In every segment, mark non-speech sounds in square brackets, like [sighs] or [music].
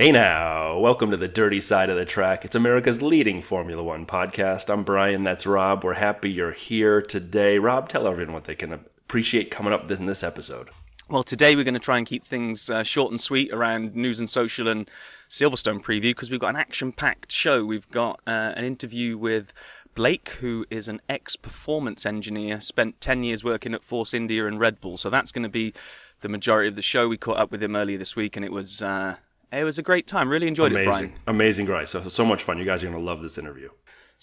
Hey now, welcome to the dirty side of the track. It's America's leading Formula One podcast. I'm Brian, that's Rob. We're happy you're here today. Rob, tell everyone what they can appreciate coming up in this episode. Well, today we're going to try and keep things uh, short and sweet around news and social and Silverstone preview because we've got an action packed show. We've got uh, an interview with Blake, who is an ex performance engineer, spent 10 years working at Force India and Red Bull. So that's going to be the majority of the show. We caught up with him earlier this week and it was. Uh, it was a great time. Really enjoyed Amazing. it, Brian. Amazing, guys. So so much fun. You guys are going to love this interview.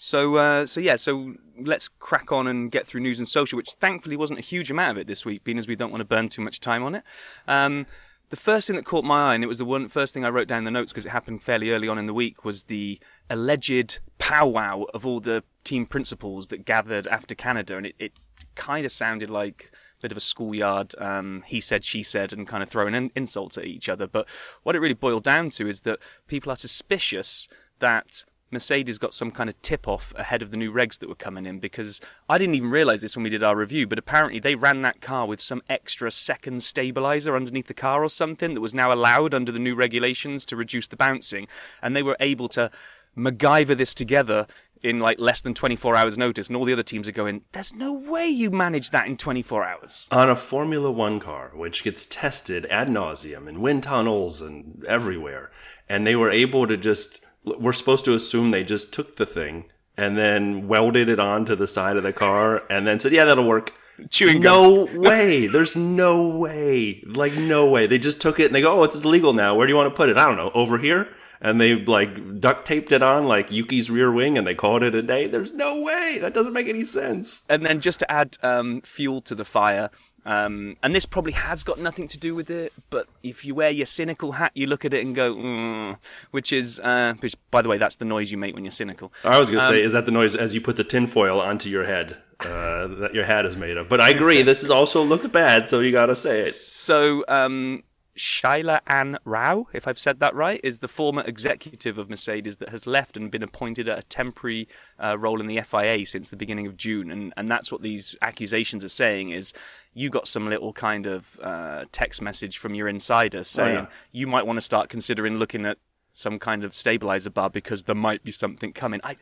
So, uh, so yeah, so let's crack on and get through news and social, which thankfully wasn't a huge amount of it this week, being as we don't want to burn too much time on it. Um, the first thing that caught my eye, and it was the one first thing I wrote down in the notes because it happened fairly early on in the week, was the alleged powwow of all the team principals that gathered after Canada, and it, it kind of sounded like bit of a schoolyard um, he said, she said, and kind of throwing in insults at each other. But what it really boiled down to is that people are suspicious that Mercedes got some kind of tip off ahead of the new regs that were coming in because I didn't even realize this when we did our review, but apparently they ran that car with some extra second stabilizer underneath the car or something that was now allowed under the new regulations to reduce the bouncing. And they were able to MacGyver this together in like less than 24 hours notice and all the other teams are going there's no way you manage that in 24 hours on a formula one car which gets tested ad nauseum in wind tunnels and everywhere and they were able to just we're supposed to assume they just took the thing and then welded it onto the side of the car and then said, "Yeah, that'll work." Chewing no way. There's no way. Like no way. They just took it and they go, "Oh, it's legal now. Where do you want to put it?" I don't know. Over here. And they like duct taped it on like Yuki's rear wing and they called it a day. There's no way. That doesn't make any sense. And then just to add um, fuel to the fire, um, and this probably has got nothing to do with it, but if you wear your cynical hat, you look at it and go, mm, which is, uh, which, by the way, that's the noise you make when you're cynical. I was going to um, say, is that the noise as you put the tinfoil onto your head uh, that your hat is made of? But I agree, this is also looks bad, so you got to say it. So, um, Shaila Ann Rao, if I've said that right, is the former executive of Mercedes that has left and been appointed at a temporary uh, role in the FIA since the beginning of June. And, and that's what these accusations are saying is you got some little kind of uh, text message from your insider saying oh, yeah. you might want to start considering looking at some kind of stabilizer bar because there might be something coming. I,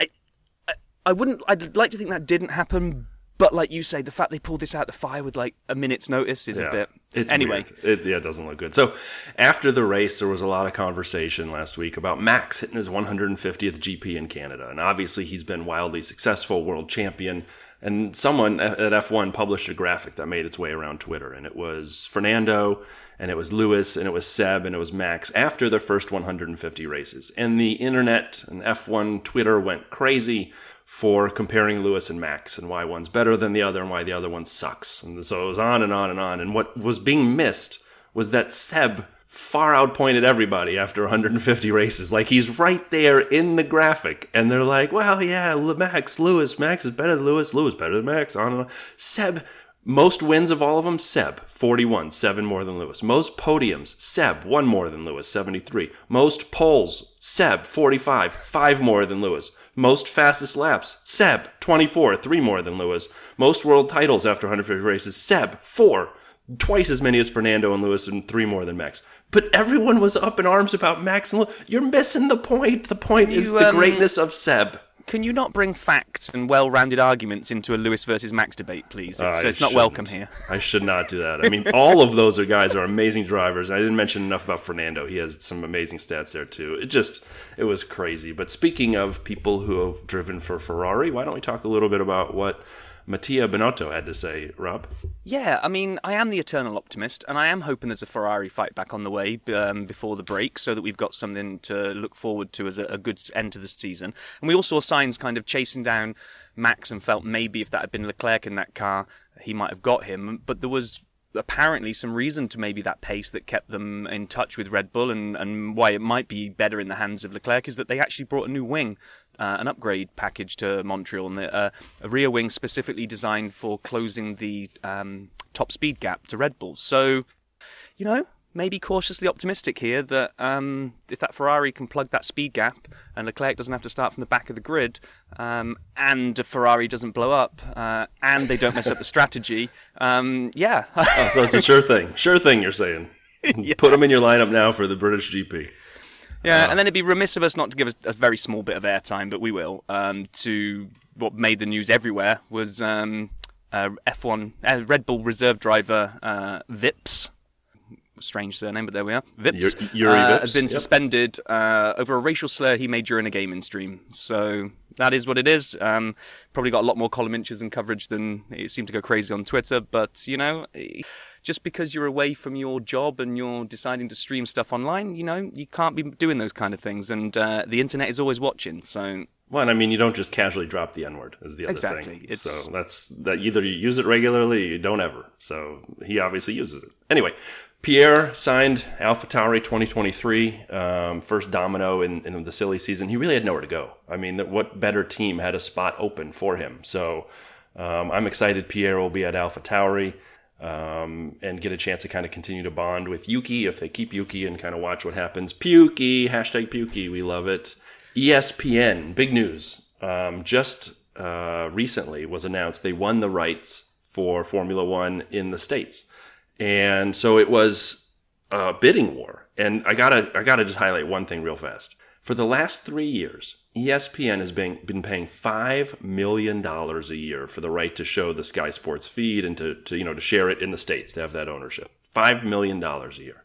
I, I wouldn't. I'd like to think that didn't happen, but like you say, the fact they pulled this out the fire with like a minute's notice is yeah, a bit. It's anyway. It, yeah, it doesn't look good. So after the race, there was a lot of conversation last week about Max hitting his 150th GP in Canada, and obviously he's been wildly successful, world champion. And someone at F1 published a graphic that made its way around Twitter, and it was Fernando, and it was Lewis, and it was Seb, and it was Max after their first 150 races. And the internet and F1 Twitter went crazy for comparing Lewis and Max and why one's better than the other and why the other one sucks. And so it was on and on and on. And what was being missed was that Seb far outpointed everybody after 150 races. Like he's right there in the graphic. And they're like, well, yeah, Max, Lewis, Max is better than Lewis, Lewis better than Max, on and on. Seb, most wins of all of them, Seb, 41, seven more than Lewis. Most podiums, Seb, one more than Lewis, 73. Most poles, Seb, 45, five more than Lewis. Most fastest laps, Seb, 24, three more than Lewis. Most world titles after 150 races, Seb, four, twice as many as Fernando and Lewis, and three more than Max. But everyone was up in arms about Max and Lewis. You're missing the point. The point you, is the um, greatness of Seb can you not bring facts and well-rounded arguments into a Lewis versus Max debate, please? It's, uh, it's not welcome here. [laughs] I should not do that. I mean, all of those are guys are amazing drivers. I didn't mention enough about Fernando. He has some amazing stats there too. It just it was crazy. But speaking of people who have driven for Ferrari, why don't we talk a little bit about what Mattia Binotto had to say, Rob. Yeah, I mean, I am the eternal optimist, and I am hoping there's a Ferrari fight back on the way um, before the break so that we've got something to look forward to as a, a good end to the season. And we all saw signs kind of chasing down Max and felt maybe if that had been Leclerc in that car, he might have got him. But there was apparently some reason to maybe that pace that kept them in touch with Red Bull and, and why it might be better in the hands of Leclerc is that they actually brought a new wing, uh, an upgrade package to Montreal, and the, uh, a rear wing specifically designed for closing the um, top speed gap to Red Bull. So, you know, maybe cautiously optimistic here that um, if that Ferrari can plug that speed gap and Leclerc doesn't have to start from the back of the grid, um, and a Ferrari doesn't blow up, uh, and they don't mess up the strategy, um, yeah. [laughs] oh, so it's a sure thing. Sure thing, you're saying. [laughs] Put them in your lineup now for the British GP. Yeah, and then it'd be remiss of us not to give a, a very small bit of airtime, but we will, um, to what made the news everywhere was um, uh, F1 uh, Red Bull reserve driver uh, Vips. Strange surname, but there we are. Vips, Juri- Juri uh, Vips, has been yep. suspended uh, over a racial slur he made during a gaming stream. So that is what it is. Um, probably got a lot more column inches and coverage than it seemed to go crazy on Twitter. But you know, just because you're away from your job and you're deciding to stream stuff online, you know, you can't be doing those kind of things. And uh, the internet is always watching. So Well, and I mean, you don't just casually drop the N word. Is the other Exactly. thing. It's- So that's that. Either you use it regularly, or you don't ever. So he obviously uses it. Anyway, Pierre signed AlphaTauri 2023, um, first domino in, in the silly season. He really had nowhere to go. I mean, what better team had a spot open for him? So um, I'm excited. Pierre will be at AlphaTauri. Um, and get a chance to kind of continue to bond with Yuki if they keep Yuki and kind of watch what happens. Pukey, hashtag Pukey, we love it. ESPN, big news. Um, just uh, recently was announced they won the rights for Formula One in the states, and so it was a bidding war. And I gotta, I gotta just highlight one thing real fast. For the last three years, ESPN has been, been paying five million dollars a year for the right to show the Sky Sports feed and to, to you know to share it in the states to have that ownership. Five million dollars a year.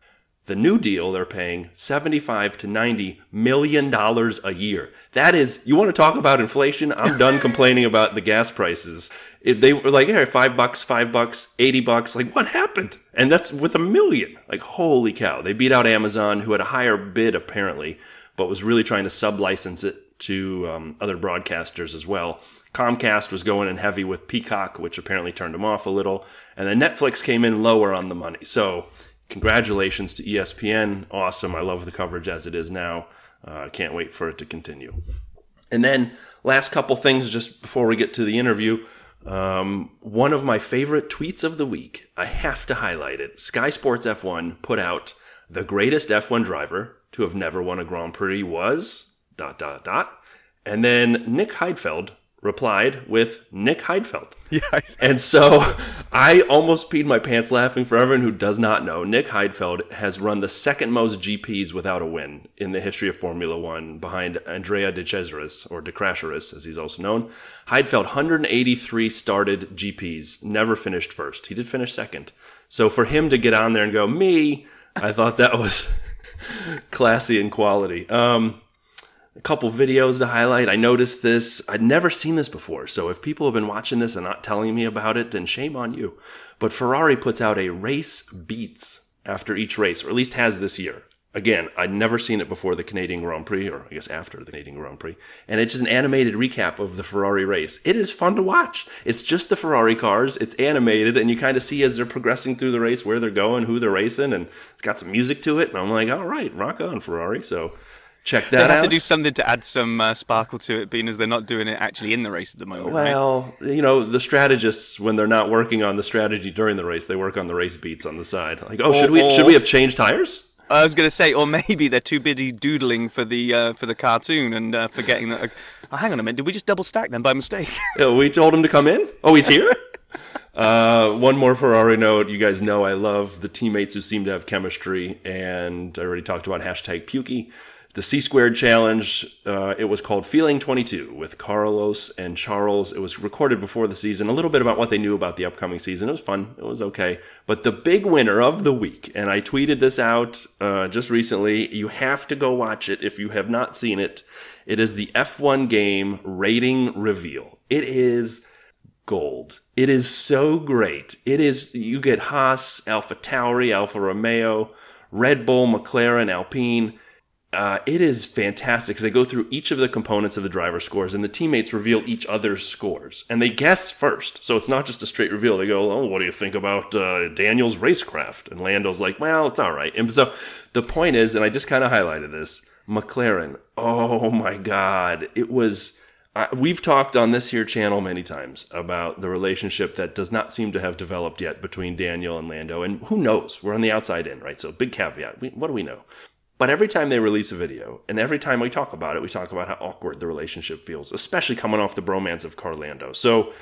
The new deal, they're paying 75 to 90 million dollars a year. That is, you want to talk about inflation? I'm done [laughs] complaining about the gas prices. If they were like, hey, five bucks, five bucks, 80 bucks, like what happened? And that's with a million. Like, holy cow. They beat out Amazon, who had a higher bid apparently, but was really trying to sub-license it to um, other broadcasters as well. Comcast was going in heavy with Peacock, which apparently turned them off a little. And then Netflix came in lower on the money. So, congratulations to ESPN. Awesome. I love the coverage as it is now. Uh, can't wait for it to continue. And then, last couple things just before we get to the interview. Um, one of my favorite tweets of the week, I have to highlight it. Sky Sports F1 put out the greatest F1 driver to have never won a Grand Prix was dot dot dot. And then Nick Heidfeld replied with Nick Heidfeld. [laughs] yeah, And so I almost peed my pants laughing for everyone who does not know. Nick Heidfeld has run the second most GPs without a win in the history of Formula One behind Andrea De Cesaris, or De Crasheris, as he's also known. Heidfeld, 183 started GPs, never finished first. He did finish second. So for him to get on there and go, me, I thought that was [laughs] classy and quality. Um, a couple videos to highlight. I noticed this. I'd never seen this before. So if people have been watching this and not telling me about it, then shame on you. But Ferrari puts out a race beats after each race, or at least has this year. Again, I'd never seen it before the Canadian Grand Prix, or I guess after the Canadian Grand Prix. And it's just an animated recap of the Ferrari race. It is fun to watch. It's just the Ferrari cars. It's animated, and you kind of see as they're progressing through the race where they're going, who they're racing, and it's got some music to it. And I'm like, all right, rock on, Ferrari. So check that they have out. to do something to add some uh, sparkle to it, being as they're not doing it actually in the race at the moment. right? Well, you know, the strategists when they're not working on the strategy during the race, they work on the race beats on the side. Like, oh, should we or- should we have changed tires? I was going to say, or maybe they're too busy doodling for the uh, for the cartoon and uh, forgetting that. oh, hang on a minute, did we just double stack them by mistake? [laughs] Yeah, we told him to come in. Oh, he's here. [laughs] Uh, one more Ferrari note. You guys know I love the teammates who seem to have chemistry, and I already talked about hashtag Pukey. The C squared challenge. Uh, it was called Feeling 22 with Carlos and Charles. It was recorded before the season. A little bit about what they knew about the upcoming season. It was fun. It was okay. But the big winner of the week, and I tweeted this out uh, just recently. You have to go watch it if you have not seen it. It is the F1 game rating reveal. It is gold. It is so great. It is, you get Haas, Alpha Tauri, Alfa Romeo, Red Bull, McLaren, Alpine. Uh, it is fantastic because they go through each of the components of the driver scores and the teammates reveal each other's scores and they guess first. So it's not just a straight reveal. They go, Oh, what do you think about uh, Daniel's racecraft? And Lando's like, Well, it's all right. And so the point is, and I just kind of highlighted this McLaren. Oh my God. It was. Uh, we've talked on this here channel many times about the relationship that does not seem to have developed yet between Daniel and Lando. And who knows? We're on the outside in, right? So, big caveat. We, what do we know? But every time they release a video, and every time we talk about it, we talk about how awkward the relationship feels, especially coming off the bromance of Carlando. So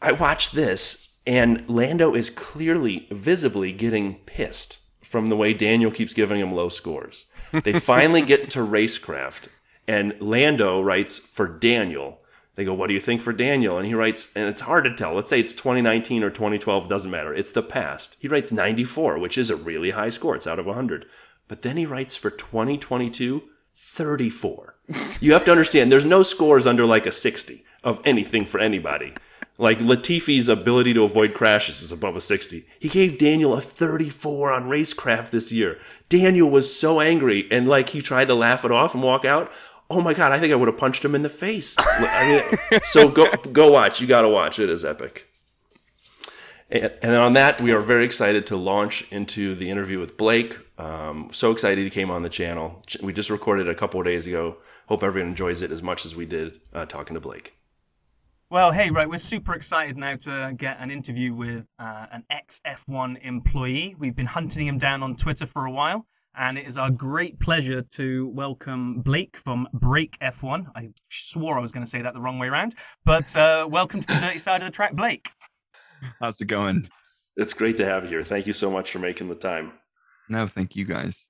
I watched this, and Lando is clearly, visibly getting pissed from the way Daniel keeps giving him low scores. They [laughs] finally get to racecraft, and Lando writes for Daniel. They go, What do you think for Daniel? And he writes, and it's hard to tell. Let's say it's 2019 or 2012, doesn't matter. It's the past. He writes 94, which is a really high score. It's out of 100. But then he writes for 2022, 34. you have to understand, there's no scores under like a 60 of anything for anybody. Like Latifi's ability to avoid crashes is above a 60. He gave Daniel a 34 on racecraft this year. Daniel was so angry and like he tried to laugh it off and walk out. Oh my god, I think I would have punched him in the face. I mean, so go go watch. You got to watch. It is epic. And, and, on that, we are very excited to launch into the interview with Blake. Um, so excited he came on the channel. We just recorded a couple of days ago. Hope everyone enjoys it as much as we did uh, talking to Blake. Well, hey, right, we're super excited now to get an interview with uh, an ex F1 employee. We've been hunting him down on Twitter for a while, and it is our great pleasure to welcome Blake from Brrrake F1. I swore I was going to say that the wrong way around, but uh, welcome to the dirty side of the track, Blake. How's it going? It's great to have you here. Thank you so much for making the time. No, thank you guys.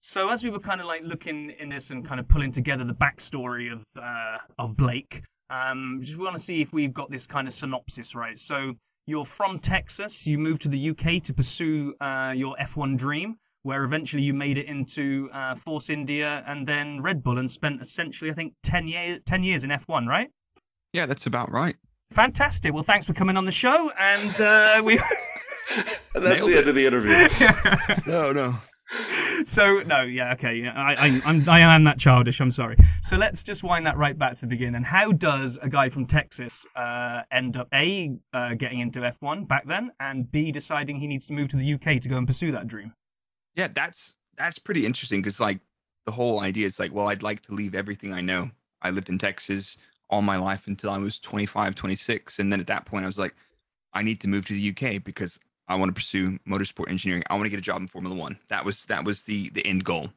So as we were kind of like looking in this and kind of pulling together the backstory of uh, of Blake, um, just want to see if we've got this kind of synopsis right. So you're from Texas. You moved to the UK to pursue uh, your F1 dream, where eventually you made it into uh, Force India and then Red Bull, and spent essentially, I think, 10, year, 10 years in F1, right? Yeah, that's about right. Fantastic. Well, thanks for coming on the show, and uh, we. [laughs] [laughs] and that's Nailed the it. end of the interview. [laughs] no, no so no, yeah, okay, yeah, I, I, I'm, I am that childish. I'm sorry. So let's just wind that right back to the beginning. And how does a guy from Texas uh, end up a uh, getting into F1 back then, and b deciding he needs to move to the UK to go and pursue that dream? Yeah, that's that's pretty interesting because like the whole idea is like, well, I'd like to leave everything I know. I lived in Texas all my life until I was 25, 26, and then at that point I was like, I need to move to the UK because I want to pursue motorsport engineering. I want to get a job in Formula One. That was that was the the end goal.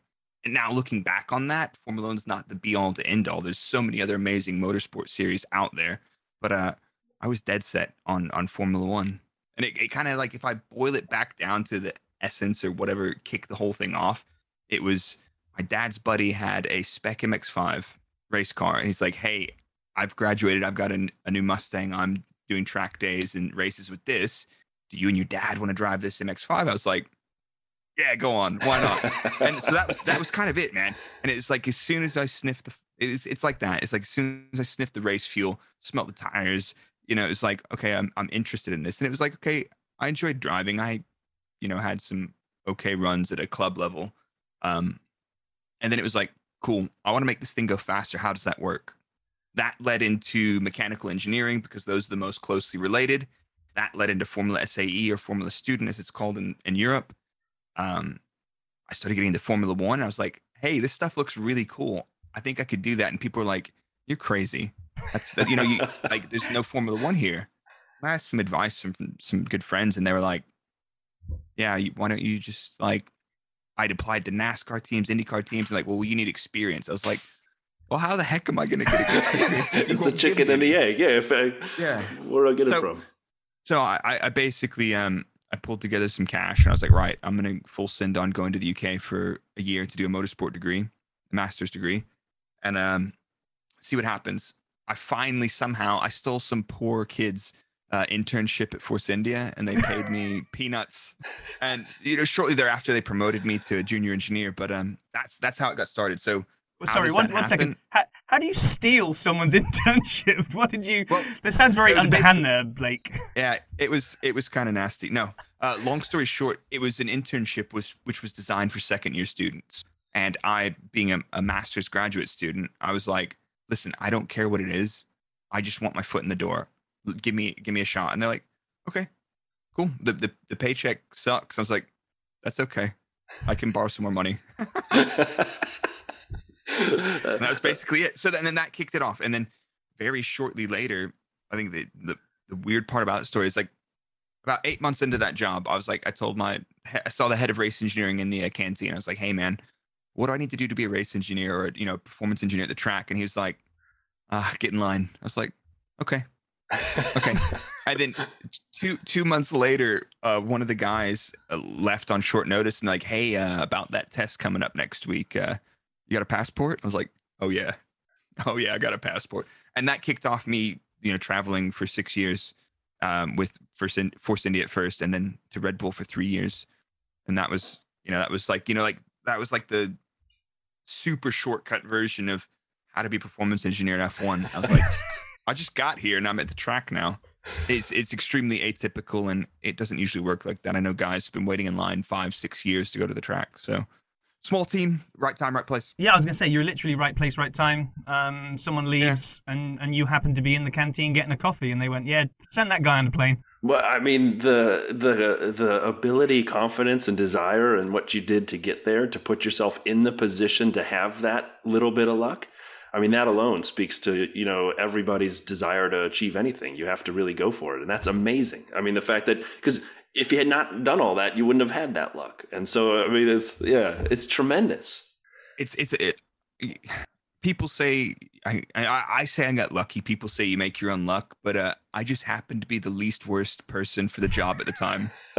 And now looking back on that, Formula One's not the be all to end all. There's so many other amazing motorsport series out there. But uh I was dead set on on Formula One. And it, it kind of like if I boil it back down to the essence or whatever kicked the whole thing off, it was my dad's buddy had a spec MX5 race car. And he's like, Hey, I've graduated. I've got a, a new Mustang. I'm doing track days and races with this do you and your dad want to drive this MX5? I was like, yeah, go on. Why not? and so that was that was kind of it, man. And it's like as soon as I sniffed the, it's it's like that. It's like as soon as I sniffed the race fuel, smelt the tires, you know, it's like okay, I'm I'm interested in this. And it was like okay, I enjoyed driving. I, you know, had some okay runs at a club level, um, and then it was like cool. I want to make this thing go faster. How does that work? That led into mechanical engineering because those are the most closely related that led into Formula SAE or Formula Student, as it's called in, in Europe. Um, I started getting into Formula One. I was like, hey, this stuff looks really cool. I think I could do that. And people were like, you're crazy. That's that, you know, you [laughs] like, there's no Formula One here. I asked some advice from, from some good friends, and they were like, yeah, you, why don't you just like, I'd applied to NASCAR teams, IndyCar teams, and like, well, you need experience. I was like, well, how the heck am I going to get [laughs] experience? it's the chicken and the egg. Yeah. If I, yeah. Where do I get so, it from? So I, I basically um I pulled together some cash and I was like, right, I'm gonna full send on going to the UK for a year to do a motorsport degree, a master's degree, and um see what happens. I finally somehow I stole some poor kids uh, internship at Force India, and they paid me [laughs] peanuts. And you know, shortly thereafter, they promoted me to a junior engineer. But um, that's that's how it got started. So well, sorry, one, one second. How, how, do you steal someone's [laughs] internship? What did you? Well, this sounds very underhand there, Blake. Yeah, it was. It was kind of nasty. No, uh, long story short, it was an internship was which was designed for second year students. And I, being a, a master's graduate student, I was like, "Listen, I don't care what it is. I just want my foot in the door. Give me, give me a shot." And they're like, "Okay, cool. The the, the paycheck sucks." I was like, "That's okay. I can borrow some more money." [laughs] [laughs] [laughs] that was basically it. So then, then that kicked it off, and then very shortly later, I think the, the the weird part about the story is like about eight months into that job, I was like, I told my, I saw the head of race engineering in the uh, canteen. I was like, hey man, what do I need to do to be a race engineer or you know performance engineer at the track? And he was like, ah, get in line. I was like, okay, okay. [laughs] and then two two months later, uh, one of the guys uh, left on short notice and like, hey, uh, about that test coming up next week. Uh, you got a passport? I was like, oh yeah, [laughs] oh yeah, I got a passport. And that kicked off me, you know, traveling for six years um, with Force, in, Force India at first, and then to Red Bull for three years. And that was, you know, that was like, you know, like that was like the super shortcut version of how to be performance engineer at F1. I was like, [laughs] I just got here and I'm at the track now. It's it's extremely atypical and it doesn't usually work like that. I know guys have been waiting in line five, six years to go to the track. So small team, right time, right place. Yeah, I was gonna say you're literally right place, right time. Um, someone leaves yeah. and and you happen to be in the canteen getting a coffee, and they went, "Yeah, send that guy on the plane." Well, I mean the the the ability, confidence, and desire, and what you did to get there, to put yourself in the position to have that little bit of luck. I mean, that alone speaks to you know everybody's desire to achieve anything. You have to really go for it, and that's amazing. I mean, the fact that because if you had not done all that, you wouldn't have had that luck. And so, I mean, it's yeah, it's tremendous. It's it's it. People say I, I, I say I got lucky. People say you make your own luck, but uh, I just happened to be the least worst person for the job at the time. [laughs]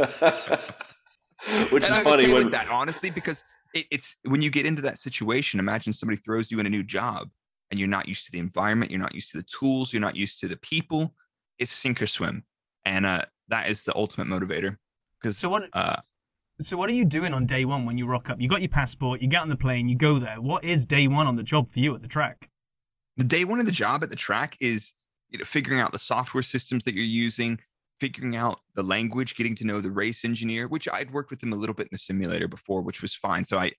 Which and is I'm funny okay when that honestly because it, it's when you get into that situation. Imagine somebody throws you in a new job and you're not used to the environment, you're not used to the tools, you're not used to the people. It's sink or swim, and uh, that is the ultimate motivator. Because so what? Uh, so what are you doing on day one when you rock up? You got your passport, you get on the plane, you go there. What is day one on the job for you at the track? The day one of the job at the track is you know, figuring out the software systems that you're using, figuring out the language, getting to know the race engineer, which I'd worked with him a little bit in the simulator before, which was fine. So I,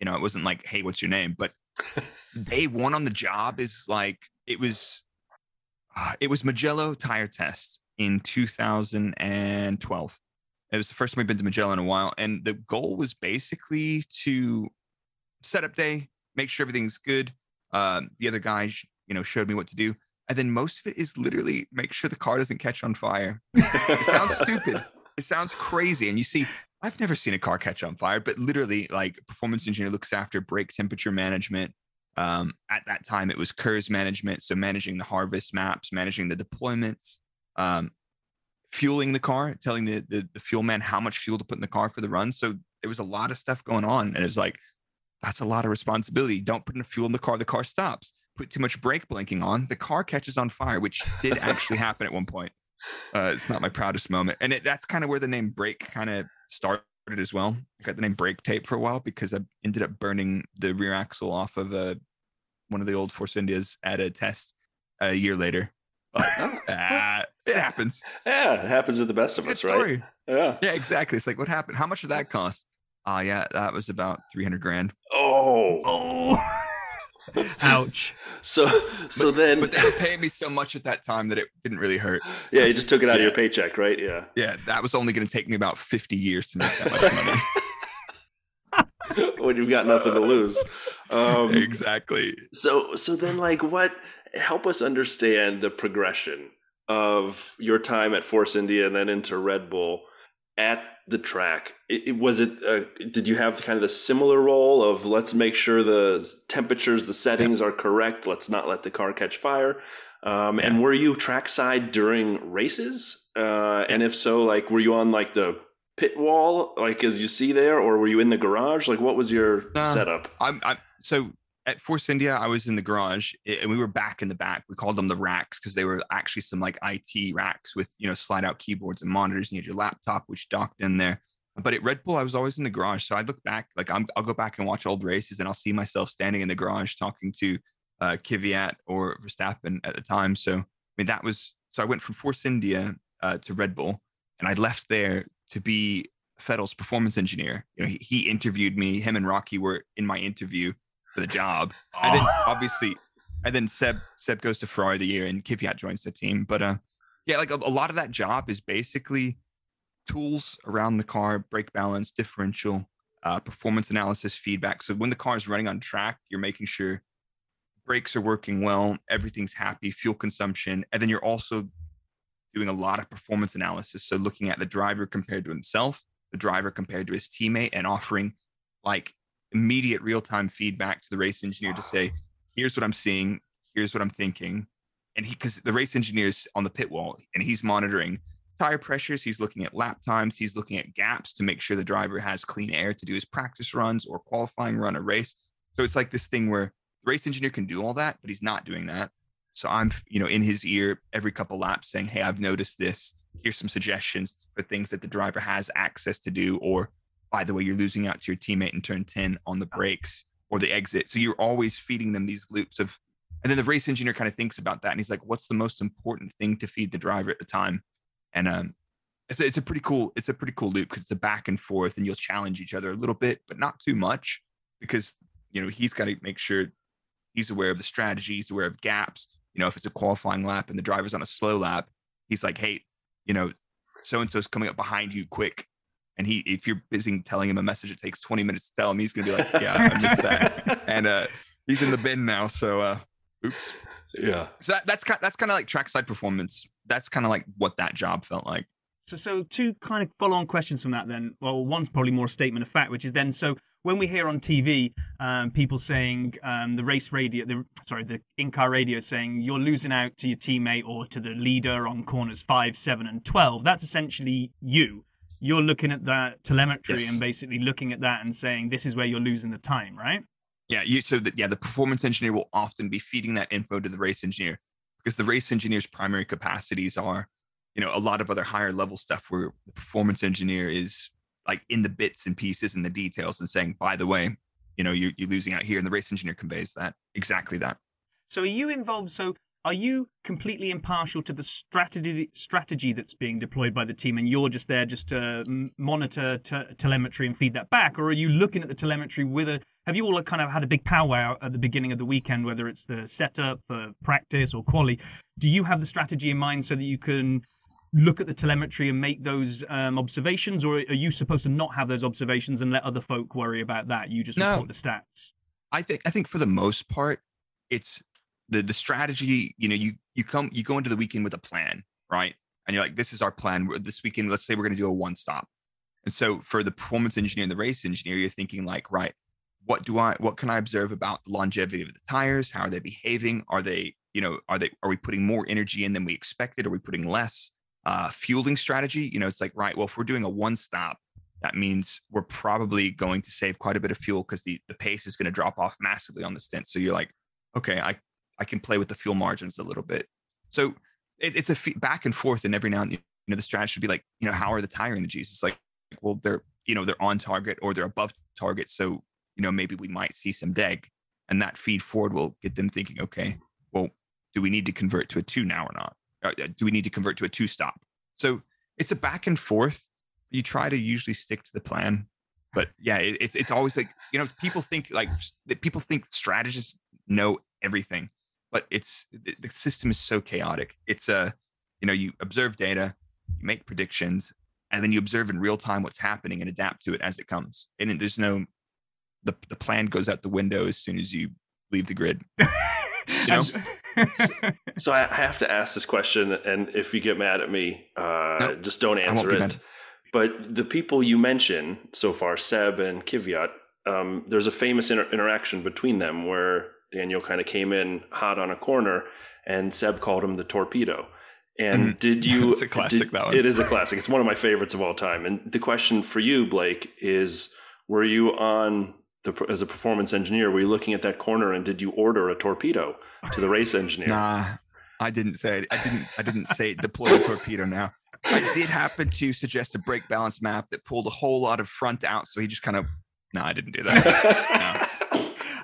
you know, it wasn't like, hey, what's your name? But [laughs] day one on the job is like it was, uh, it was Mugello tire test in 2012. It was the first time we've been to Mugello in a while, and the goal was basically to set up day, make sure everything's good. Um, the other guys, you know, showed me what to do, and then most of it is literally make sure the car doesn't catch on fire. it sounds [laughs] stupid. It sounds crazy, and you see, I've never seen a car catch on fire, but literally, like performance engineer looks after brake temperature management. Um, at that time, it was KERS management, so managing the harvest maps, managing the deployments, um, fueling the car, telling the, the, the fuel man how much fuel to put in the car for the run. So there was a lot of stuff going on, and it's like that's a lot of responsibility. Don't put enough fuel in the car; the car stops. Put too much brake blanking on, the car catches on fire, which did [laughs] actually happen at one point. Uh, it's not my proudest moment, and it, that's kind of where the name brake kind of started as well. I got the name brake tape for a while because I ended up burning the rear axle off of a, uh, one of the old Force Indias at a test a year later. uh, [laughs] it happens. Yeah, it happens to the best of Good us, story. right? Yeah. Yeah, exactly. It's like, what happened? How much did that cost? Ah, uh, yeah, that was about 300 grand. Oh. Oh. [laughs] Ouch. So, so but, then, but they were paying me so much at that time that it didn't really hurt. Yeah, you just took it out yeah. of your paycheck, right? Yeah. Yeah, that was only going to take me about 50 years to make that much money. [laughs] [laughs] when you've got nothing to lose. Um, exactly. So, so then, like, what? help us understand the progression of your time at Force India and then into Red Bull at the track. It, it, was it? Uh, did you have kind of the similar role of let's make sure the temperatures, the settings are correct. Let's not let the car catch fire. Um, and were you trackside during races? Uh, and if so, like were you on like the pit wall, like as you see there, or were you in the garage? Like what was your uh, setup? I'm, I'm so at Force India, I was in the garage and we were back in the back. We called them the racks because they were actually some like IT racks with, you know, slide out keyboards and monitors and you had your laptop, which docked in there. But at Red Bull, I was always in the garage. So I look back, like i will go back and watch old races and I'll see myself standing in the garage talking to uh, Kvyat or Verstappen at the time. So, I mean, that was, so I went from Force India uh, to Red Bull and I left there to be Vettel's performance engineer. You know, he, he interviewed me. Him and Rocky were in my interview for the job. Oh. [laughs] And then obviously, and then Seb Seb goes to Ferrari the year, and Kvyat joins the team. But uh, yeah, like a, a lot of that job is basically tools around the car, brake balance, differential, uh, performance analysis, feedback. So when the car is running on track, you're making sure brakes are working well, everything's happy, fuel consumption, and then you're also doing a lot of performance analysis. So looking at the driver compared to himself, the driver compared to his teammate, and offering like immediate real time feedback to the race engineer to say, here's what I'm seeing, here's what I'm thinking. and he because the race engineer's on the pit wall and he's monitoring tire pressures, he's looking at lap times, he's looking at gaps to make sure the driver has clean air to do his practice runs or qualifying run a race. So it's like this thing where the race engineer can do all that, but he's not doing that. So I'm, you know, in his ear every couple laps saying, "Hey, I've noticed this. Here's some suggestions for things that the driver has access to do." Or, by the way, you're losing out to your teammate in turn 10 on the brakes or the exit. So you're always feeding them these loops of, and then the race engineer kind of thinks about that and he's like, "What's the most important thing to feed the driver at the time?" And um, it's a, it's a pretty cool it's a pretty cool loop because it's a back and forth and you'll challenge each other a little bit, but not too much because you know he's got to make sure he's aware of the strategy, he's aware of gaps. You know, if it's a qualifying lap and the driver's on a slow lap, he's like, hey, you know, so and so's coming up behind you quick. And he, if you're busy telling him a message, it takes 20 minutes to tell him, he's gonna be like, yeah, I missed that. [laughs] and uh, he's in the bin now, so uh, oops. Yeah. So that, that's kind that's kind of like trackside performance. That's kind of like what that job felt like. So, so two kind of follow-on questions from that. Then, well, one's probably more a statement of fact, which is then so when we hear on TV um, people saying um, the race radio, the sorry, the in-car radio saying you're losing out to your teammate or to the leader on corners five, seven, and twelve. That's essentially you. You're looking at that telemetry Yes. and basically looking at that and saying this is where you're losing the time, right? Yeah, you so that yeah, the performance engineer will often be feeding that info to the race engineer because the race engineer's primary capacities are, you know, a lot of other higher level stuff where the performance engineer is like in the bits and pieces and the details and saying, by the way, you know, you're, you're losing out here, and the race engineer conveys that exactly that. So are you involved? So are you completely impartial to the strategy strategy that's being deployed by the team, and you're just there just to monitor te- telemetry and feed that back, or are you looking at the telemetry with a? Have you all kind of had a big powwow at the beginning of the weekend, whether it's the setup for practice or quali? Do you have the strategy in mind so that you can? Look at the telemetry and make those um, observations, or are you supposed to not have those observations and let other folk worry about that? You just No. report the stats. I think I think for the most part, it's the the strategy. You know, you you come you go into the weekend with a plan, right? And you're like, this is our plan. This weekend, let's say we're going to do a one stop. And so for the performance engineer and the race engineer, you're thinking like, right, what do I what can I observe about the longevity of the tires? How are they behaving? Are they, you know, are they are we putting more energy in than we expected? Are we putting less? Uh fueling strategy, you know, it's like, right, well, if we're doing a one stop, that means we're probably going to save quite a bit of fuel because the, the pace is going to drop off massively on the stint. So you're like, okay, I, I can play with the fuel margins a little bit. So it, it's a fe- back and forth, and every now and then, you know, the strategy should be like, you know, how are the tire energies? It's like, well, they're you know they're on target or they're above target, so you know maybe we might see some deg, and that feed forward will get them thinking, okay, well, do we need to convert to a two now or not? Uh, do we need to convert to a two stop? So it's a back and forth you try to usually stick to the plan but yeah it, it's it's always like you know people think like people think strategists know everything but it's the, the system is so chaotic. It's a you know you observe data you make predictions and then you observe in real time what's happening and adapt to it as it comes. And there's no the, the plan goes out the window as soon as you leave the grid. [laughs] You know? [laughs] So I I have to ask this question, and if you get mad at me, uh, Nope, just don't answer it. But the people you mention so far, Seb and Kvyat, um, there's a famous inter- interaction between them where Daniel kind of came in hot on a corner, and Seb called him the torpedo. And Mhm. did you? [laughs] It's a classic, did- that one. It is a classic. It's one of my favorites of all time. And the question for you, Blake, is: Were you on the as a performance engineer? Were you looking at that corner, and did you order a torpedo to the race engineer? [laughs] Nah, I didn't say it. I didn't. I didn't say deploy a torpedo. Now, I did happen to suggest a brake balance map that pulled a whole lot of front out, so he just kind of. No, I didn't do that. [laughs]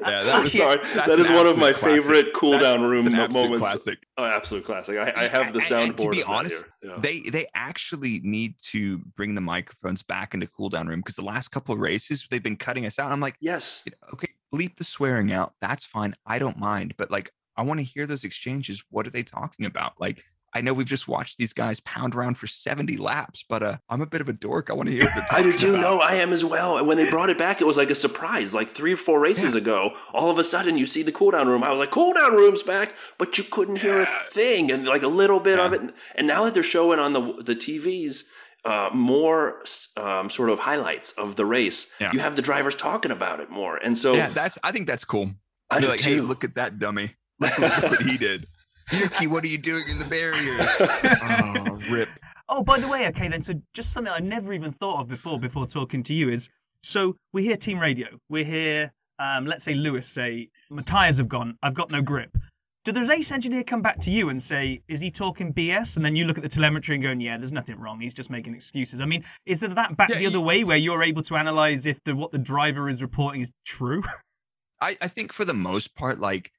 Yeah, that [laughs] was Sorry, that's that is an one of my classic. favorite cool That's- down room an moments. classic. Oh, absolute classic. I, I have the And- and to be honest, here. Yeah. They they actually need to bring the microphones back into cool down room because the last couple of races they've been cutting us out. I'm like, yes. okay, bleep the swearing out. That's fine. I don't mind. But like, I want to hear those exchanges. What are they talking about? Like, I know we've just watched these guys pound around for 70 laps, but uh, I'm a bit of a dork. I want to hear what [laughs] I do too. No, I am as well. And when they brought it back, it was like a surprise. Like three or four races ago, all of a sudden you see the cool down room. I was like, cool down room's back, but you couldn't hear a thing and like a little bit of it. And now that they're showing on the the TVs uh, more um, sort of highlights of the race, Yeah. you have the drivers talking about it more. And so Yeah, that's. I think that's cool. I do like, hey, look at that dummy. [laughs] Look, look what he did. Yuki, what are you doing in the barrier? [laughs] oh, rip. Oh, by the way, okay then. So just something I never even thought of before. Before talking to you is so we hear team radio. We hear, um, let's say Lewis say, my tires have gone. I've got no grip. Do the race engineer come back to you and say, is he talking BS? And then you look at the telemetry and going, yeah, there's nothing wrong. He's just making excuses. I mean, is there that back Yeah, the other you- way where you're able to analyze if the what the driver is reporting is true? [laughs] I, I think for the most part, like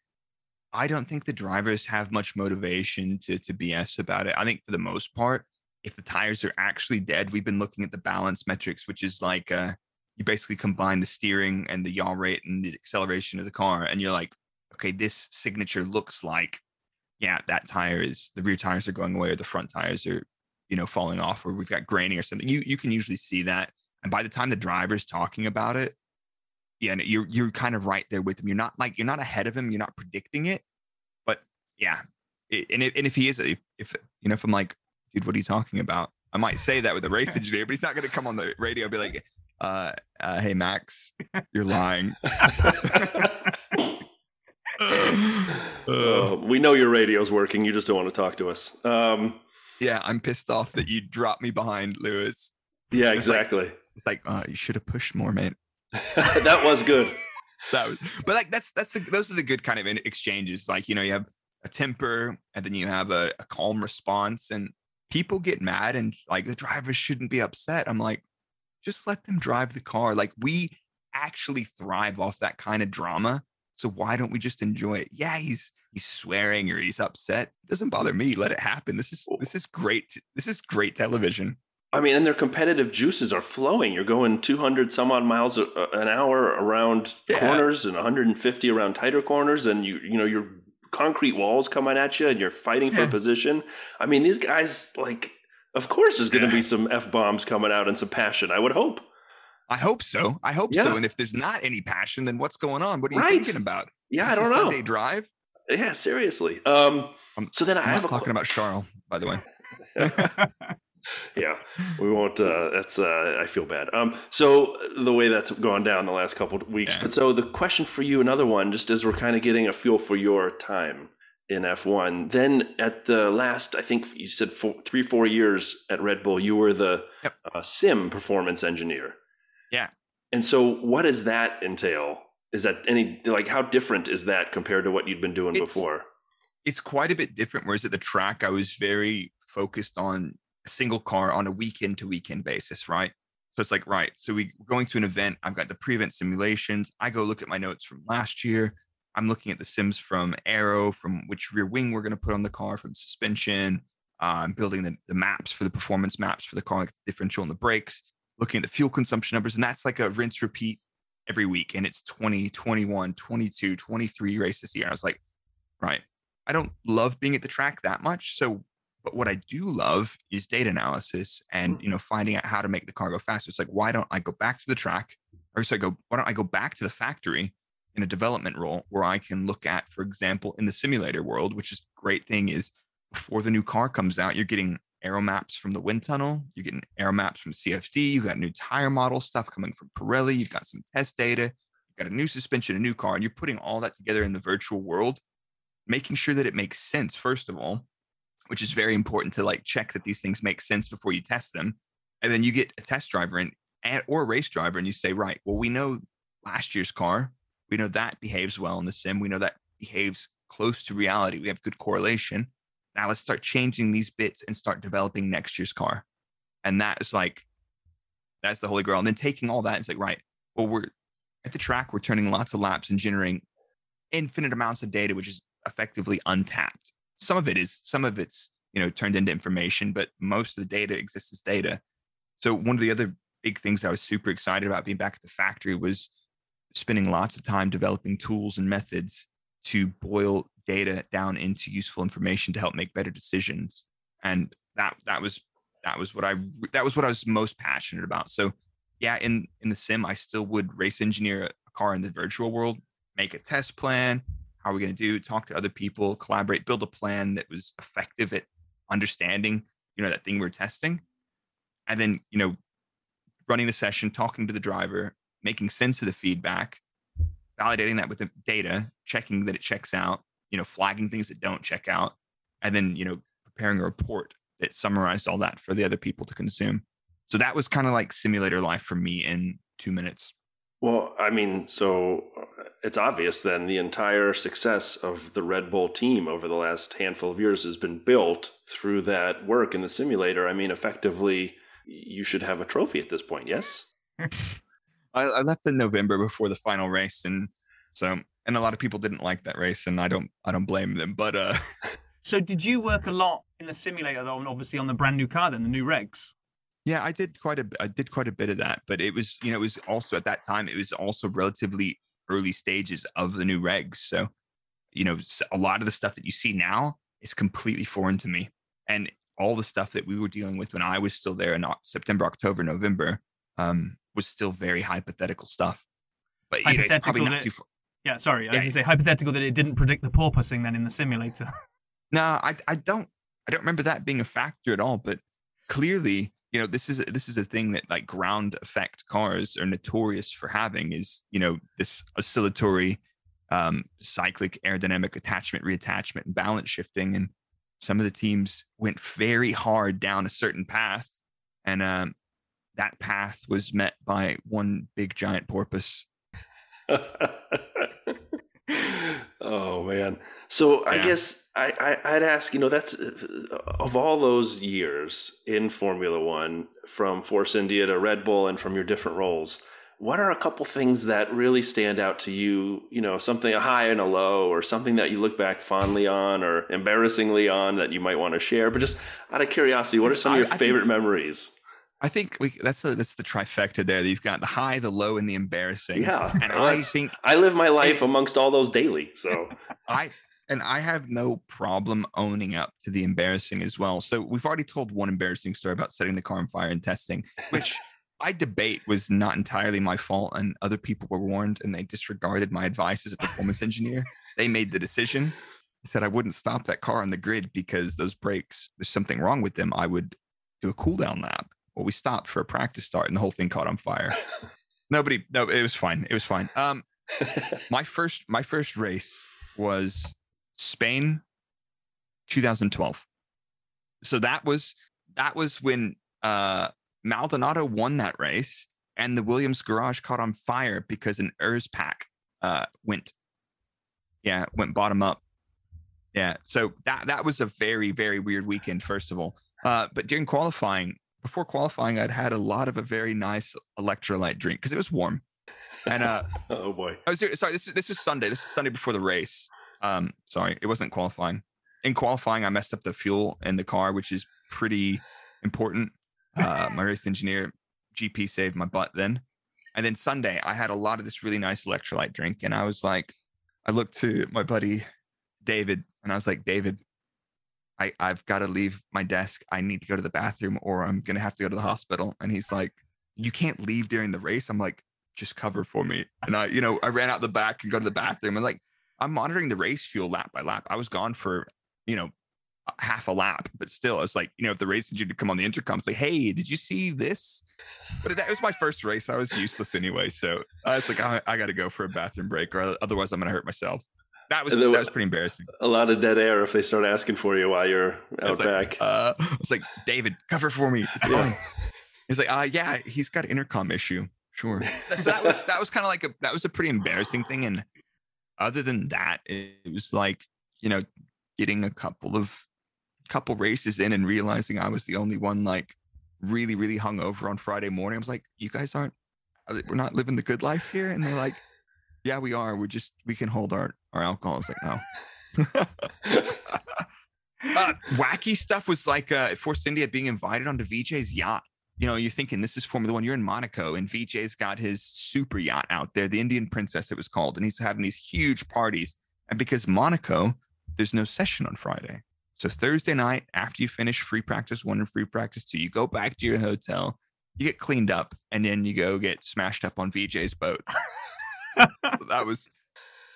I don't think the drivers have much motivation to to BS about it. I think for the most part, if the tires are actually dead, we've been looking at the balance metrics, which is like uh you basically combine the steering and the yaw rate and the acceleration of the car, and you're like, okay, this signature looks like, yeah, that tire is the rear tires are going away or the front tires are, you know, falling off, or we've got graining or something. You you can usually see that. And by the time the driver's talking about it, yeah, and you're you're kind of right there with him. You're not like you're not ahead of him. You're not predicting it, but yeah. It, and if, and if he is, if, if you know, if I'm like, dude, what are you talking about? I might say that with a race [laughs] engineer, but he's not going to come on the radio and be like, uh, uh, hey Max, you're lying. [laughs] [laughs] Uh, we know your radio's working. You just don't want to talk to us. Um, yeah, I'm pissed off that you dropped me behind, Lewis. yeah, It's like- exactly. It's like, uh, you should have pushed more, man. [laughs] that was good. that was, but like that's that's the, those are the good kind of exchanges. Like you know, you have a temper, and then you have a, a calm response, and people get mad, and like the drivers shouldn't be upset. I'm like, just let them drive the car. Like we actually thrive off that kind of drama. So why don't we just enjoy it? Yeah, he's he's swearing or he's upset. It doesn't bother me. Let it happen. This is this is great. This is great television. I mean, and their competitive juices are flowing. You're going 200 some odd miles a, an hour around Yeah. corners and 150 around tighter corners, and you you know your concrete walls coming at you, and you're fighting for position. I mean, these guys like, of course, there's going to Yeah. be some f bombs coming out and some passion. I would hope. I hope so. I hope Yeah. so. And if there's not any passion, then what's going on? What are you Right. thinking about? Yeah, I don't know. Sunday drive. Yeah, seriously. Um, I'm- so then I I'm have not talking qu- about Charles, by the way. [laughs] yeah we won't uh that's uh i feel bad um so the way that's gone down the last couple of weeks Yeah. but so the question for you another one just as we're kind of getting a feel for your time in f1 then at the last i think you said four, three four years at red bull you were the Yep. uh, sim performance engineer Yeah. and so what does that entail is that any like how different is that compared to what you'd been doing It's- before It's quite a bit different. Whereas at the track, I was very focused on single car on a weekend to weekend basis, right? So it's like, right. So we- we're going to an event. I've got the pre-event simulations. I go look at my notes from last year. I'm looking at the sims from Aero, from which rear wing we're going to put on the car, from suspension. I'm building the, the maps for the performance maps for the car, like the differential and the brakes, looking at the fuel consumption numbers. And that's like a rinse repeat every week. And it's 20, 21, 22, 23 races a year. I was like, right. I don't love being at the track that much. So, but what I do love is data analysis and you mm-hmm. know finding out how to make the car go faster. It's like why don't I go back to the track, or so I go why don't I go back to the factory in a development role where I can look at, for example, in the simulator world, which is great thing is before the new car comes out, you're getting aero maps from the wind tunnel, you're getting aero maps from CFD, you got new tire model stuff coming from Pirelli, you've got some test data, you've got a new suspension, a new car, and you're putting all that together in the virtual world making sure that it makes sense first of all which is very important to like check that these things make sense before you test them. And then you get a test driver and or a race driver and you say right well we know last year's car. We know that behaves well in the sim. We know that behaves close to reality. We have good correlation. Now let's start changing these bits and start developing next year's car. And that is like that's the holy grail. And then taking all that it's like right well we're at the track we're turning lots of laps and generating infinite amounts of data which is effectively untapped. Some of it is, some of it's, you know, turned into information, but most of the data exists as data. So one of the other big things I was super excited about being back at the factory was spending lots of time developing tools and methods to boil data down into useful information to help make better decisions. And that that was that was what I that was what I was most passionate about. So yeah, in in the sim, I still would race engineer a car in the virtual world, make a test plan, how are we going to do talk to other people collaborate build a plan that was effective at understanding you know that thing we're testing and then you know running the session talking to the driver making sense of the feedback validating that with the data checking that it checks out you know, flagging things that don't check out, and then you know, preparing a report that summarized all that for the other people to consume. So that was kind of like simulator life for me in two minutes. Well, I mean, so uh, it's obvious then the entire success of the Red Bull team over the last handful of years has been built through that work in the simulator. I mean, effectively, you should have a trophy at this point, yes? [laughs] I, I left in November before the final race, and so and a lot of people didn't like that race, and I don't I don't blame them. But uh, [laughs] So did you work a lot in the simulator though, and obviously on the brand new car then, the new regs? Yeah, I did quite a I did quite a bit of that, but it was you know it was also at that time it was also relatively early stages of the new regs. So, you know, a lot of the stuff that you see now is completely foreign to me, and all the stuff that we were dealing with when I was still there in September, October, November um, was still very hypothetical stuff. But you know, it's probably not that, too. Far. Yeah, sorry, I was yeah. gonna say hypothetical that it didn't predict the porpoising then in the simulator. [laughs] no, I I don't I don't remember that being a factor at all. But clearly, you know this is this is a thing that like ground effect cars are notorious for having is you know this oscillatory um, cyclic aerodynamic attachment reattachment and balance shifting and some of the teams went very hard down a certain path and um, that path was met by one big giant porpoise. [laughs] Oh man so yeah. I guess I, I would ask, you know, that's of all those years in Formula One, from Force India to Red Bull, and from your different roles. What are a couple things that really stand out to you? You know, something a high and a low, or something that you look back fondly on, or embarrassingly on that you might want to share. But just out of curiosity, what are some of your I, favorite think, memories? I think we, that's a, that's the trifecta there. You've got the high, the low, and the embarrassing. Yeah, and I think I live my life amongst all those daily. So [laughs] I and I have no problem owning up to the embarrassing as well. So we've already told one embarrassing story about setting the car on fire and testing, which [laughs] I debate was not entirely my fault, and other people were warned and they disregarded my advice as a performance engineer. They made the decision. said I wouldn't stop that car on the grid because those brakes, there's something wrong with them. I would do a cool down lap. Well, we stopped for a practice start and the whole thing caught on fire. Nobody, no, it was fine. It was fine. Um, [laughs] my first, my first race was Spain, 2012. So that was that was when uh, Maldonado won that race, and the Williams garage caught on fire because an ERS pack uh, went, yeah, went bottom up. Yeah, so that that was a very very weird weekend. First of all, uh, but during qualifying, before qualifying, I'd had a lot of a very nice electrolyte drink because it was warm. And uh, [laughs] oh boy, I was sorry. This this was Sunday. This was Sunday before the race, um, sorry, it wasn't qualifying. In qualifying, I messed up the fuel in the car, which is pretty important. Uh, my race engineer GP saved my butt then. And then Sunday, I had a lot of this really nice electrolyte drink, and I was like, I looked to my buddy David, and I was like, David, I I've got to leave my desk. I need to go to the bathroom, or I'm gonna have to go to the hospital. And he's like, You can't leave during the race. I'm like, just cover for me. And I, you know, I ran out the back and go to the bathroom. And like, I'm monitoring the race fuel lap by lap. I was gone for, you know, half a lap, but still, it's like, you know, if the race engineer to come on the intercom, it's like, hey, did you see this? But that was my first race. I was useless anyway. So I was like, I, I got to go for a bathroom break or otherwise I'm going to hurt myself. That was that was pretty embarrassing. A lot of dead air if they start asking for you while you're out like, back. Uh, it's like David, cover for me. It's yeah. He's like, uh, yeah, he's got intercom issue. Sure. [laughs] so that was that was kind of like a that was a pretty embarrassing thing, and other than that, it, was like, you know, getting a couple of couple races in and realizing I was the only one like really, really hung over on Friday morning. I was like, you guys aren't, uh, we're not living the good life here. And they're like, yeah, we are. We're just, we can hold our, our alcohol. It's like, no. [laughs] [laughs] uh, wacky stuff was like uh, Force India being invited onto VJ's yacht you know, you're thinking this is Formula One. You're in Monaco, and VJ's got his super yacht out there, the Indian Princess, it was called, and he's having these huge parties. And because Monaco, there's no session on Friday. So Thursday night, after you finish free practice one and free practice two, you go back to your hotel, you get cleaned up, and then you go get smashed up on VJ's boat. [laughs] that was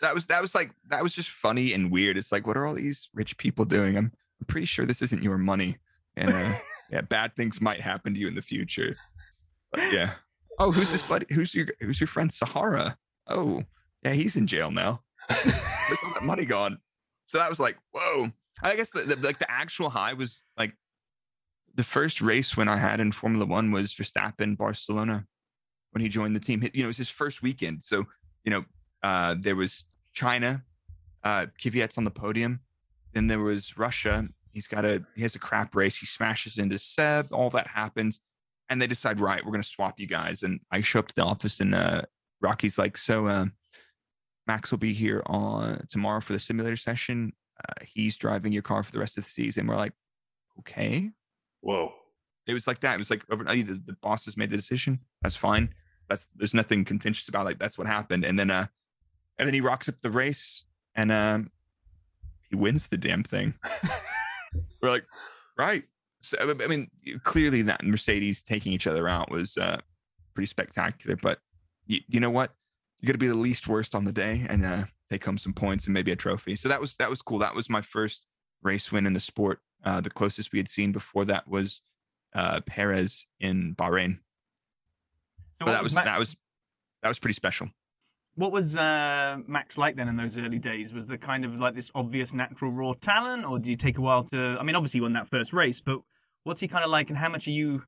that was that was like that was just funny and weird. It's like, what are all these rich people doing? I'm, I'm pretty sure this isn't your money. And uh, [laughs] yeah, bad things might happen to you in the future. But yeah. Oh, who's this buddy? Who's your who's your friend Sahara? Oh, yeah, he's in jail now. Where's all that money gone? so that was like, whoa. I guess the, the, like the actual high was like the first race when I had in Formula One was Verstappen Barcelona when he joined the team. You know, it was his first weekend. So, you know, uh, there was China, uh, Kvyat's on the podium. Then there was Russia. He's got a he has a crap race. He smashes into Seb. All that happens, and they decide, right, we're gonna swap you guys. And I show up to the office, and uh, Rocky's like, so uh, Max will be here on tomorrow for the simulator session. Uh, he's driving your car for the rest of the season. We're like, okay. Whoa. It was like that. It was like overnight. The, the bosses made the decision. That's fine. That's there's nothing contentious about. Like that's what happened. And then uh, and then he rocks up the race, and um, he wins the damn thing. [laughs] We're like, right. So I mean, clearly that Mercedes taking each other out was uh, pretty spectacular. But you, you know what? You got to be the least worst on the day, and uh, take home some points and maybe a trophy. So that was that was cool. That was my first race win in the sport. Uh, the closest we had seen before that was uh, Perez in Bahrain. So but that was, was that was that was pretty special. What was uh, Max like then in those early days? Was the kind of like this obvious natural raw talent, or did you take a while to? I mean, obviously, you won that first race, but what's he kind of like, and how much are you?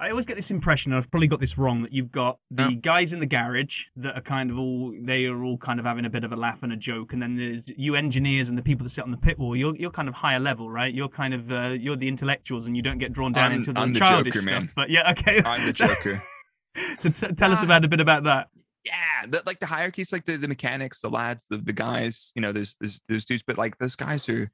I always get this impression, and I've probably got this wrong, that you've got the yeah. guys in the garage that are kind of all they are all kind of having a bit of a laugh and a joke, and then there's you engineers and the people that sit on the pit wall. You're you're kind of higher level, right? You're kind of uh, you're the intellectuals, and you don't get drawn down I'm, into the I'm childish the Joker, stuff. Man. But yeah, okay. I'm the Joker. [laughs] so t- tell us about a bit about that yeah, the, like the hierarchies, like the, the mechanics, the lads, the, the guys, you know, there's, there's there's dudes, but like those guys are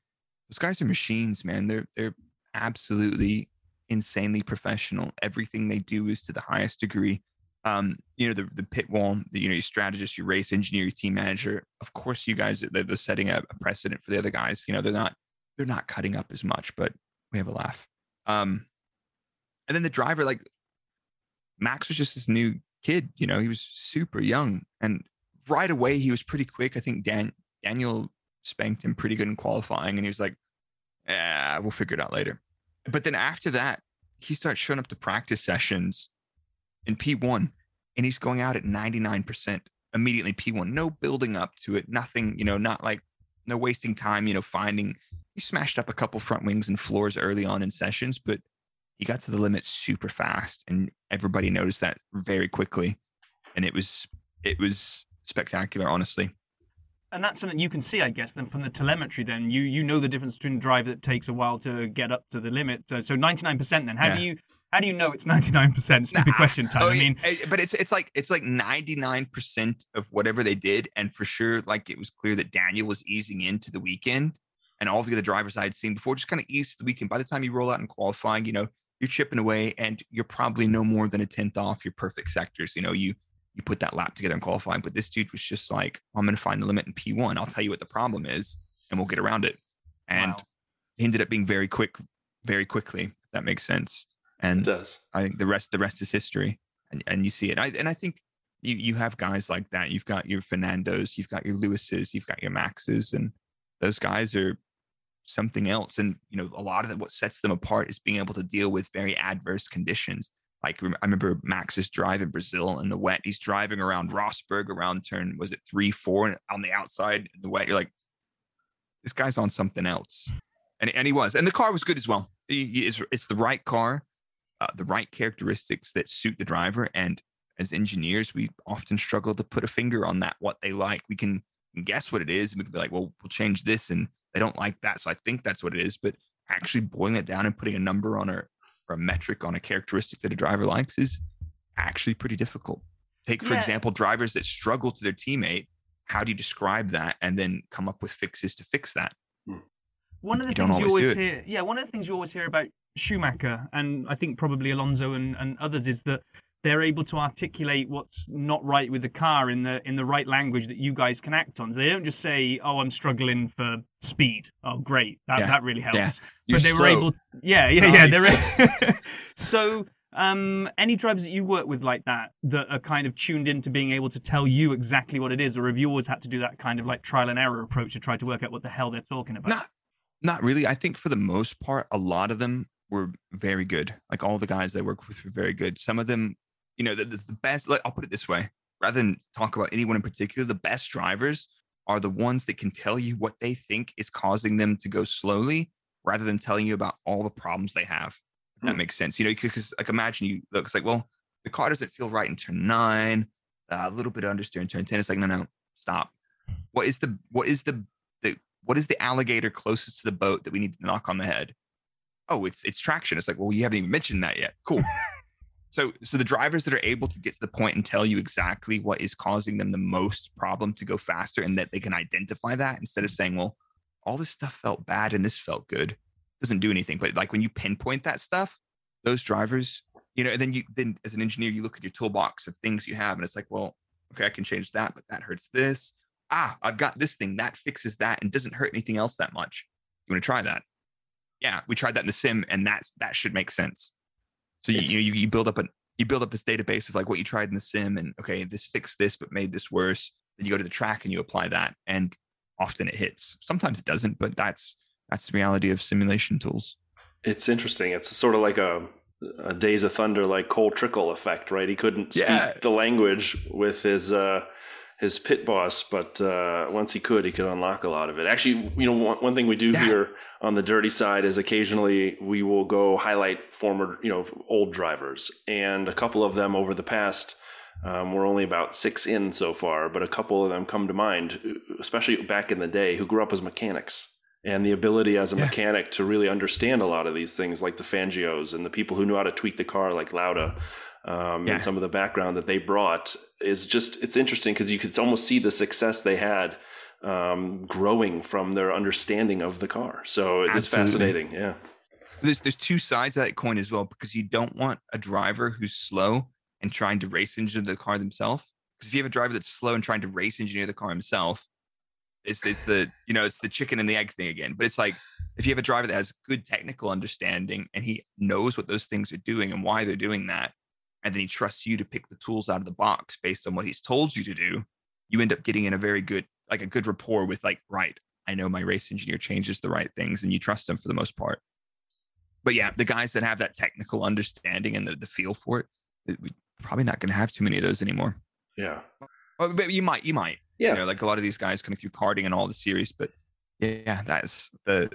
those guys are machines, man. They're they're absolutely insanely professional. Everything they do is to the highest degree. Um, you know, the the pit wall, the, you know, your strategist, your race engineer, your team manager. Of course, you guys they're, they're setting a, a precedent for the other guys. You know, they're not they're not cutting up as much, but we have a laugh. Um, and then the driver, like Max was just this new kid. You know, he was super young, and right away he was pretty quick. I think Dan Daniel spanked him pretty good in qualifying, and he was like, "Yeah, we'll figure it out later." But then after that, he starts showing up to practice sessions in P1, and he's going out at 99% immediately. P1, no building up to it, nothing. You know, not like no wasting time. You know, finding he smashed up a couple front wings and floors early on in sessions, but he got to the limit super fast and everybody noticed that very quickly and it was it was spectacular honestly and that's something you can see i guess then from the telemetry then you you know the difference between a drive that takes a while to get up to the limit uh, so 99% then how yeah. do you how do you know it's 99% [laughs] stupid nah. question time oh, i mean but it's it's like it's like 99% of whatever they did and for sure like it was clear that daniel was easing into the weekend and all the other drivers I had seen before just kind of eased the weekend. By the time you roll out in qualifying, you know, you're chipping away and you're probably no more than a tenth off your perfect sectors. You know, you you put that lap together in qualifying, but this dude was just like, I'm going to find the limit in P1. I'll tell you what the problem is, and we'll get around it. And wow. he ended up being very quick, very quickly. If that makes sense. And it does. I think the rest the rest is history, and and you see it. I, and I think you you have guys like that. You've got your Fernandos, you've got your Lewises, you've got your Maxes, and those guys are something else. And you know, a lot of what sets them apart is being able to deal with very adverse conditions. Like I remember Max's drive in Brazil in the wet. He's driving around Rosberg around turn was it three four on the outside in the wet. You're like, this guy's on something else, and and he was, and the car was good as well. He, he is, it's the right car, uh, the right characteristics that suit the driver. And as engineers, we often struggle to put a finger on that what they like. We can guess what it is, and we can be like, well, we'll change this and they don't like that. So I think that's what it is. But actually boiling it down and putting a number on a or a metric on a characteristic that a driver likes is actually pretty difficult. Take, for yeah. example, drivers that struggle to their teammate. How do you describe that and then come up with fixes to fix that? Hmm. One of the you things you always hear, yeah, one of the things you always hear about Schumacher and I think probably Alonso and, and others is that they're able to articulate what's not right with the car in the in the right language that you guys can act on. So they don't just say, "Oh, I'm struggling for speed." Oh, great, that yeah. that really helps. Yeah. But they slow. were able, yeah, yeah, nice. yeah. [laughs] They're [laughs] so. Um, any drivers that you work with like that that are kind of tuned into being able to tell you exactly what it is, or have you always had to do that kind of like trial and error approach to try to work out what the hell they're talking about? Not, not really. I think for the most part, a lot of them were very good. Like all the guys I work with were very good. Some of them you know, the, the best, like, I'll put it this way rather than talk about anyone in particular, the best drivers are the ones that can tell you what they think is causing them to go slowly rather than telling you about all the problems they have. That Hmm. makes sense. You know, because like imagine you look, it's like, well, the car doesn't feel right in turn nine, uh, a little bit of understeer in turn 10. It's like, no, no, stop. What is the what is the the what is the alligator closest to the boat that we need to knock on the head? Oh, it's it's traction. It's like, well, you haven't even mentioned that yet. Cool. [laughs] so so the drivers that are able to get to the point and tell you exactly what is causing them the most problem to go faster and that they can identify that instead of saying, well, all this stuff felt bad and this felt good doesn't do anything. But like when you pinpoint that stuff, those drivers, you know, and then you then as an engineer, you look at your toolbox of things you have, and it's like, well, okay, I can change that, but that hurts this. Ah, I've got this thing that fixes that and doesn't hurt anything else that much. You want to try that? Yeah, we tried that in the sim, and that's that should make sense. So you you, you build up a you build up this database of like what you tried in the sim, and okay, this fixed this but made this worse. Then you go to the track and you apply that, and often it hits. Sometimes it doesn't, but that's that's the reality of simulation tools. It's interesting. It's sort of like a, a Days of Thunder, like Cole Trickle effect, right? He couldn't speak Yeah. the language with his uh, his pit boss, but uh, once he could, he could unlock a lot of it. Actually, you know, one, one thing we do Yeah. here on the dirty side is occasionally we will go highlight former, you know, old drivers, and a couple of them over the past. Um, we're only about six in so far, but a couple of them come to mind, especially back in the day, who grew up as mechanics and the ability as a Yeah. mechanic to really understand a lot of these things, like the Fangios and the people who knew how to tweak the car, like Lauda, um, Yeah. and some of the background that they brought is just it's interesting because you could almost see the success they had um, growing from their understanding of the car. So it is fascinating. Yeah. There's there's two sides of that coin as well because you don't want a driver who's slow and trying to race engineer the car themselves. Because if you have a driver that's slow and trying to race engineer the car himself, it's it's the you know it's the chicken and the egg thing again. But it's like if you have a driver that has good technical understanding and he knows what those things are doing and why they're doing that, and then he trusts you to pick the tools out of the box based on what he's told you to do, you end up getting in a very good like a good rapport with like right. I know my race engineer changes the right things, and you trust him for the most part but yeah, the guys that have that technical understanding and the, the feel for it, it- probably not going to have too many of those anymore. Yeah. Well, but you might, you might, Yeah. you know, like a lot of these guys coming through karting and all the series. But yeah, that's the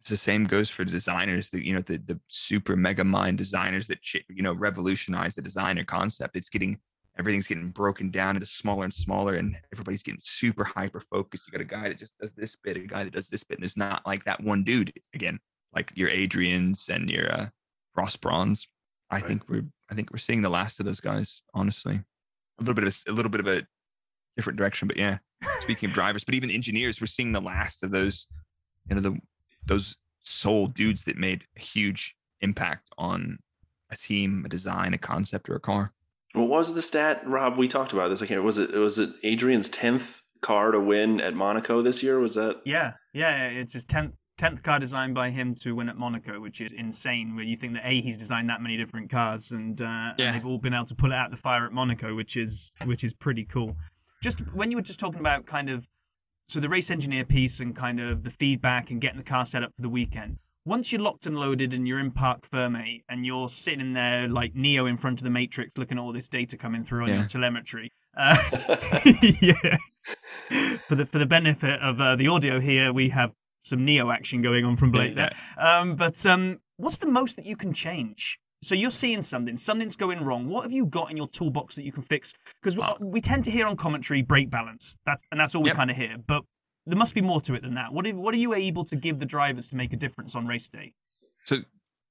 it's the same goes for designers. The you know the the super mega mind designers that you know revolutionize the designer concept. It's getting everything's getting broken down into smaller and smaller, and everybody's getting super hyper focused. You got a guy that just does this bit, a guy that does this bit, and there's not like that one dude again, like your Adrians and your uh, Ross Brawns. I Right. think we're I think we're seeing the last of those guys. Honestly, a little bit of a little bit of a different direction, but yeah. Speaking of drivers, but even engineers, we're seeing the last of those, you know, the those soul dudes that made a huge impact on a team, a design, a concept, or a car. What was the stat, Rob? We talked about this. I can't. Was it was it Adrian's tenth car to win at Monaco this year? Was that? Yeah, yeah, it's his tenth tenth car designed by him to win at Monaco, which is insane. Where you think that a he's designed that many different cars, and, uh, Yeah. and they've all been able to pull it out the fire at Monaco, which is which is pretty cool. Just when you were just talking about kind of so the race engineer piece and kind of the feedback and getting the car set up for the weekend. Once you're locked and loaded and you're in Parc Fermé and you're sitting in there like Neo in front of the Matrix, looking at all this data coming through on Yeah. your telemetry. Uh, [laughs] [laughs] yeah. For the for the benefit of uh, the audio here, we have some Neo action going on from Blake there. Um, but um, what's the most that you can change? So you're seeing something, something's going wrong. What have you got in your toolbox that you can fix? Because Uh, we tend to hear on commentary brake balance. That's and that's all we Yep. kind of hear. But there must be more to it than that. What are, what are you able to give the drivers to make a difference on race day? So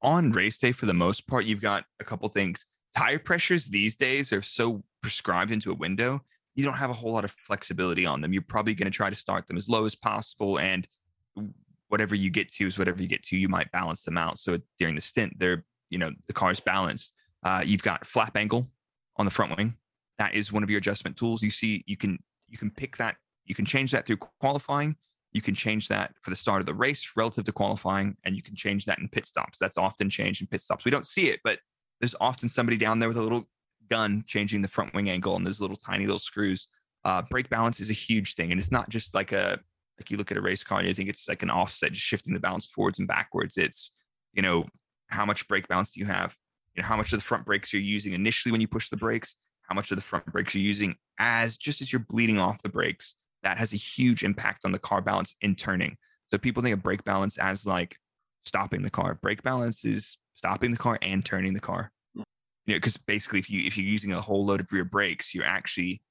on race day, for the most part, you've got a couple things. Tire pressures these days are so prescribed into a window, you don't have a whole lot of flexibility on them. You're probably going to try to start them as low as possible, and whatever you get to is whatever you get to. You might balance them out. So during the stint, they're you know the car is balanced. Uh, you've got flap angle on the front wing. That is one of your adjustment tools. You see, you can you can pick that. You can change that through qualifying. You can change that for the start of the race relative to qualifying, and you can change that in pit stops. That's often changed in pit stops. We don't see it, but there's often somebody down there with a little gun changing the front wing angle and those little tiny little screws. Uh, brake balance is a huge thing, and it's not just like a like you look at a race car and you think it's like an offset, just shifting the balance forwards and backwards. It's you know how much brake balance do you have? You know how much of the front brakes you're using initially when you push the brakes, how much of the front brakes you're using as just as you're bleeding off the brakes. that has a huge impact on the car balance in turning. So people think of brake balance as like stopping the car. Brake balance is stopping the car and turning the car. Hmm. You know, because basically, if you if you're using a whole load of rear brakes, you're actually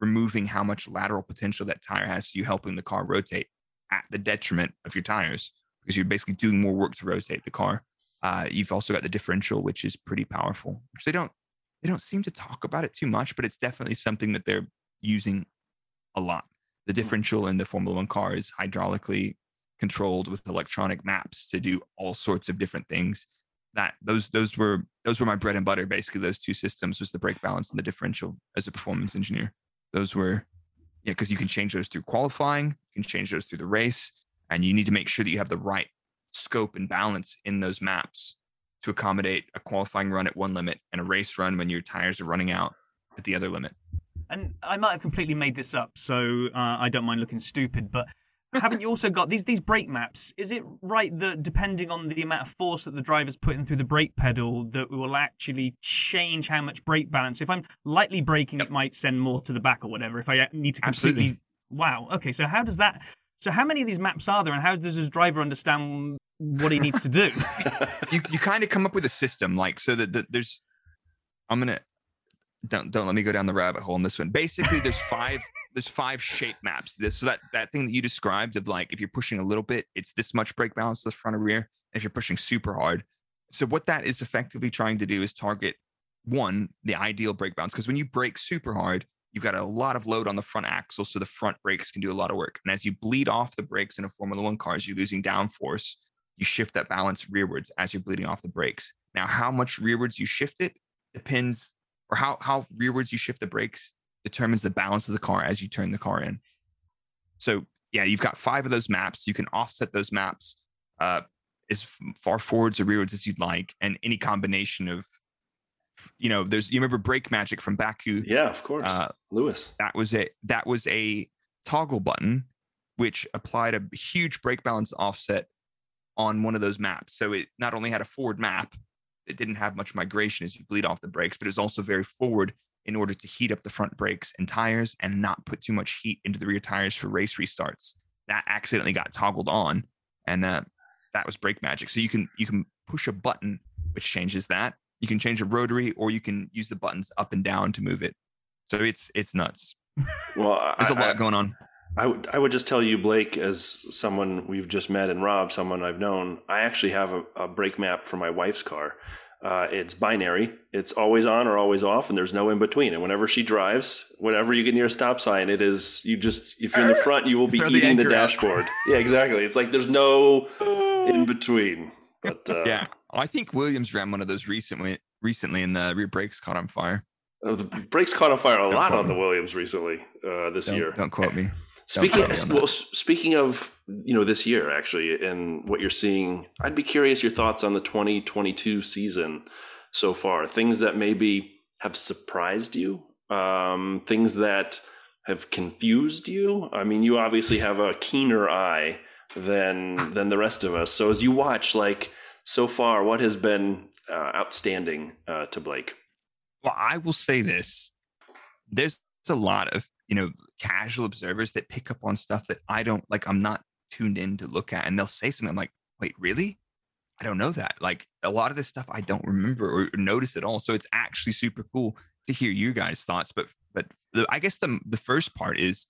removing how much lateral potential that tire has. So you helping the car rotate at the detriment of your tires because you're basically doing more work to rotate the car. Uh, you've also got the differential, which is pretty powerful. Which they don't they don't seem to talk about it too much, but it's definitely something that they're using a lot. The differential in the Formula One car is hydraulically controlled with electronic maps to do all sorts of different things. That those those were those were my bread and butter. Basically, those two systems was the brake balance and the differential as a performance engineer. Those were yeah, because you can change those through qualifying, you can change those through the race, and you need to make sure that you have the right scope and balance in those maps to accommodate a qualifying run at one limit and a race run when your tires are running out at the other limit. And I might have completely made this up, so uh, I don't mind looking stupid, but [laughs] haven't you also got these these brake maps? Is it right that depending on the amount of force that the driver's putting through the brake pedal, that will actually change how much brake balance? If I'm lightly braking, it might send more to the back or whatever. If I need to completely, Absolutely. wow. Okay, so how does that? So how many of these maps are there, and how does this driver understand what he needs to do? [laughs] you you kind of come up with a system like so that, that there's i'm gonna don't don't let me go down the rabbit hole in this one. Basically there's [laughs] five there's five shape maps. This so that that thing that you described of like if you're pushing a little bit it's this much brake balance to the front or rear and if you're pushing super hard. So what that is effectively trying to do is target one the ideal brake balance because when you brake super hard you've got a lot of load on the front axle so the front brakes can do a lot of work. And as you bleed off the brakes in a formula one car you're losing downforce you shift that balance rearwards as you're bleeding off the brakes. Now, how much rearwards you shift it depends, or how how rearwards you shift the brakes determines the balance of the car as you turn the car in. So yeah, you've got five of those maps. You can offset those maps uh, as far forwards or rearwards as you'd like, and any combination of, you know, there's you remember Brake Magic from Baku. Yeah, of course. Uh, Lewis. That was a that was a toggle button which applied a huge brake balance offset on one of those maps. So it not only had a forward map, it didn't have much migration as you bleed off the brakes, but it's also very forward in order to heat up the front brakes and tires and not put too much heat into the rear tires for race restarts. That accidentally got toggled on, and uh, that was brake magic. So you can you can push a button which changes that. You can change a rotary, or you can use the buttons up and down to move it. So it's it's nuts. Well, There's a I- lot I- going on. I would I would just tell you, Blake, as someone we've just met, and Rob, someone I've known. I actually have a, a brake map for my wife's car. Uh, it's binary. It's always on or always off, and there's no in between. And whenever she drives, whenever you get near a stop sign, it is you just if you're in the [laughs] front, you will be Throw eating the, anchor out. dashboard. yeah, exactly. It's like there's no in [laughs] between. But uh, Yeah, I think Williams ran one of those recently. Recently, and the rear brakes caught on fire. uh, the brakes caught on fire a Don't lot quote on the. Williams recently uh, this Don't, year. don't quote me. Speaking quote me on well, speaking of you know this year actually and what you're seeing, I'd be curious your thoughts on the 2022 season so far. Things that maybe have surprised you, um, things that have confused you. I mean, you obviously have a keener eye than than the rest of us. So as you watch, like so far, what has been uh, outstanding uh, to Blake? Well, I will say this: there's a lot of you know casual observers that pick up on stuff that I don't like. I'm not tuned in to look at, and they'll say something. I'm like, wait, really? I don't know that. Like a lot of this stuff I don't remember or notice at all. So it's actually super cool to hear you guys' thoughts. But but the, I guess the the first part is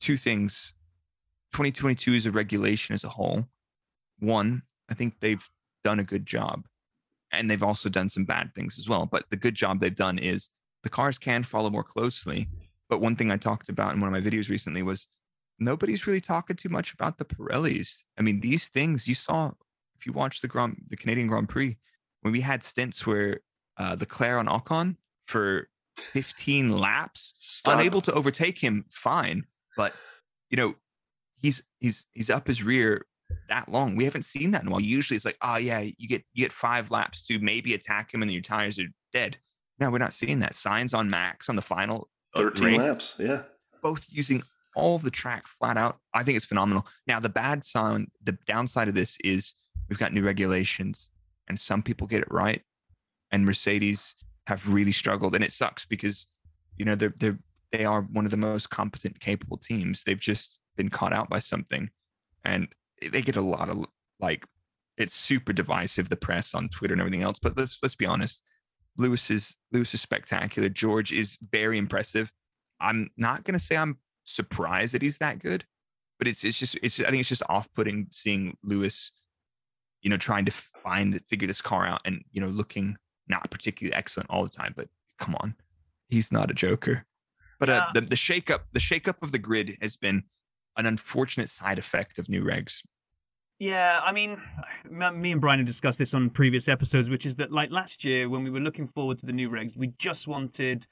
two things. 2022 is a regulation as a whole. One, I think they've done a good job, and they've also done some bad things as well. But the good job they've done is the cars can follow more closely. But one thing I talked about in one of my videos recently was nobody's really talking too much about the Pirellis. I mean, these things you saw if you watch the Grand, the Canadian Grand Prix when we had stints where uh, Leclerc on Ocon for 15 laps, Stop. unable to overtake him, fine. But you know, he's he's he's up his rear that long. We haven't seen that in a while. Usually it's like, oh yeah, you get you get five laps to maybe attack him and then your tires are dead. No, we're not seeing that. Sainz on Max on the final 13 race, laps. Yeah. both using all of the track flat out. I think it's phenomenal. Now, the bad sound, the downside of this is we've got new regulations, and some people get it right, and Mercedes have really struggled, and it sucks because you know they're they're they are one of the most competent, capable teams. They've just been caught out by something, and they get a lot of like. It's super divisive, the press on Twitter and everything else. But let's let's be honest. Lewis is Lewis is spectacular. George is very impressive. I'm not gonna say I'm surprised that he's that good, but it's it's just it's I think it's just off putting seeing Lewis, you know, trying to find the figure this car out and you know looking not particularly excellent all the time. But come on, he's not a joker. But uh, the the shakeup the shakeup of the grid has been an unfortunate side effect of new regs. Yeah, I mean, [sighs] me and Brian have discussed this on previous episodes, which is that like last year when we were looking forward to the new regs, we just wanted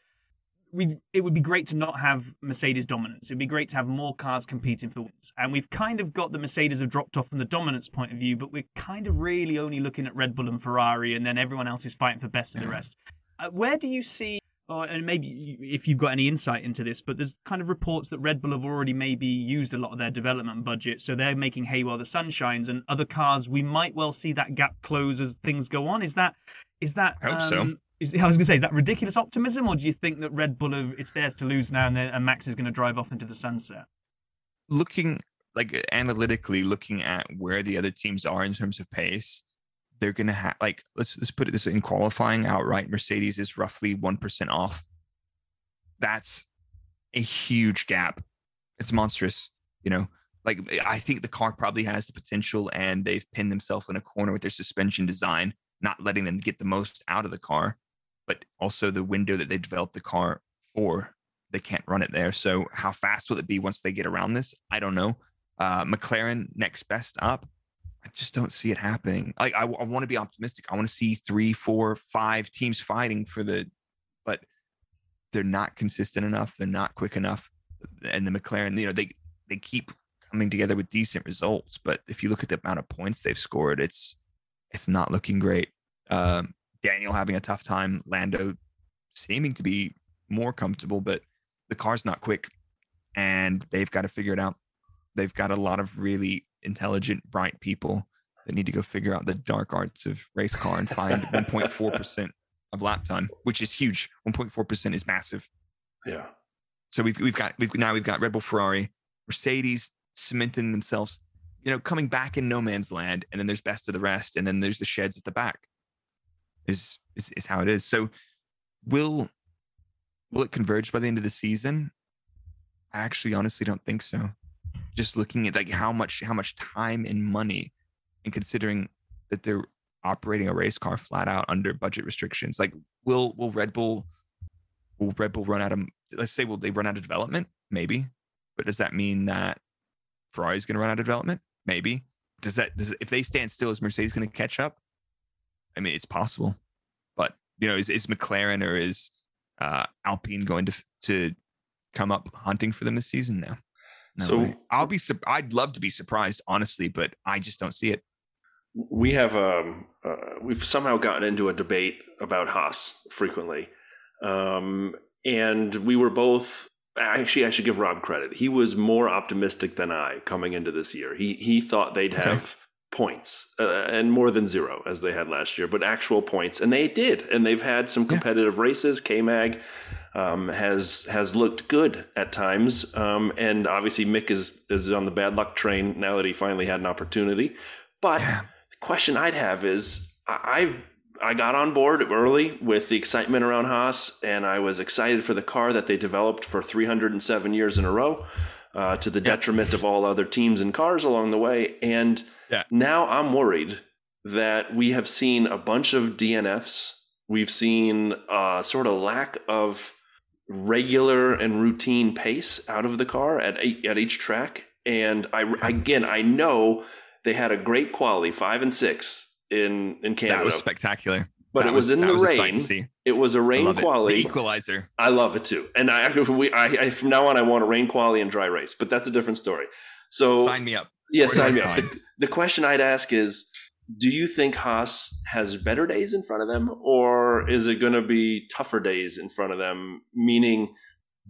we it would be great to not have Mercedes dominance. It'd be great to have more cars competing for wins. And we've kind of got the Mercedes have dropped off from the dominance point of view, but we're kind of really only looking at Red Bull and Ferrari, and then everyone else is fighting for best of the rest. Uh, where do you see or, and maybe if you've got any insight into this, but there's kind of reports that Red Bull have already maybe used a lot of their development budget, so they're making hay while the sun shines, and other cars we might well see that gap close as things go on. Is that is that? I hope um, so. Is, I was going to say, is that ridiculous optimism, or do you think that Red Bull have, it's theirs to lose now, and, and Max is going to drive off into the sunset? Looking like analytically, looking at where the other teams are in terms of pace, they're to have like let's let's put it this in qualifying outright mercedes is roughly 1% off. That's a huge gap. It's monstrous you know? Like i think the car probably has the potential and they've pinned themselves in a corner with their suspension design not letting them get the most out of the car but also the window that they developed the car for they can't run it there. So how fast will it be once they get around this? I don't know. Uh, mclaren next best up I just don't see it happening. Like I, I want to be optimistic. I want to see three, four, five teams fighting for the, but they're not consistent enough. They're not quick enough. And the McLaren, you know, they they keep coming together with decent results. But if you look at the amount of points they've scored, it's it's not looking great. Um, Daniel having a tough time. Lando seeming to be more comfortable, but the car's not quick, and they've got to figure it out. They've got a lot of really intelligent, bright people that need to go figure out the dark arts of race car and find [laughs] 1.4% of lap time, which is huge. 1.4% is massive. Yeah. So we've we've got we've now we've got Red Bull, Ferrari, Mercedes cementing themselves, you know, coming back in no man's land, and then there's best of the rest, and then there's the sheds at the back. Is is is how it is. So will will it converge by the end of the season? I actually honestly don't think so just looking at like how much how much time and money and considering that they're operating a race car flat out under budget restrictions like will will red bull will red bull run out of let's say will they run out of development? Maybe. But does that mean that ferrari's going to run out of development? Maybe. Does that does if they stand still is mercedes going to catch up? I mean it's possible. But you know is, is mclaren or is uh, alpine going to to come up hunting for them this season? Now no so way. I'll be. I'd love to be surprised, honestly, but I just don't see it. We have um, uh, we've somehow gotten into a debate about Haas frequently, um, and we were both. Actually, I should give Rob credit. He was more optimistic than I coming into this year. He he thought they'd have points uh, and more than zero as they had last year, but actual points, and they did. And they've had some competitive yeah. races. K Mag um, has has looked good at times, um, and obviously Mick is is on the bad luck train now that he finally had an opportunity. But yeah. the question I'd have is I I got on board early with the excitement around Haas, and I was excited for the car that they developed for 307 years in a row, uh, to the detriment of all other teams and cars along the way. And yeah. now I'm worried that we have seen a bunch of DNFs. We've seen uh, a sort of lack of regular and routine pace out of the car at at each track. And I again, I know they had a great quality five and six in in Canada. That was spectacular. But that it was, was in the rain. It was a rain quality the equalizer. I love it too, and I, [laughs] we, I, I, from now on I want a rain quality and dry race, but that's a different story. So sign me up. Yeah, sign me up. The, the question I'd ask is, do you think Haas has better days in front of them, or is it going to be tougher days in front of them? Meaning,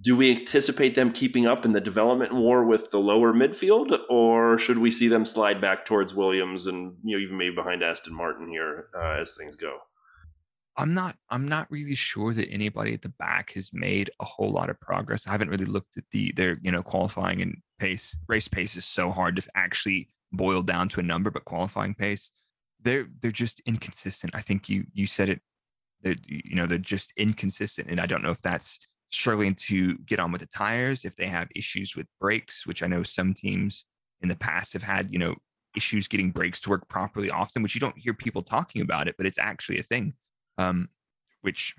do we anticipate them keeping up in the development war with the lower midfield, or should we see them slide back towards Williams and you know even maybe behind Aston Martin here uh, as things go? I'm not I'm not really sure that anybody at the back has made a whole lot of progress. I haven't really looked at the their, you know, qualifying and pace. Race pace is so hard to actually boil down to a number, but qualifying pace, they're they're just inconsistent. I think you you said it. They're you know, they're just inconsistent. And I don't know if that's struggling to get on with the tires, if they have issues with brakes, which I know some teams in the past have had, you know, issues getting brakes to work properly often, which you don't hear people talking about it, but it's actually a thing. Um, which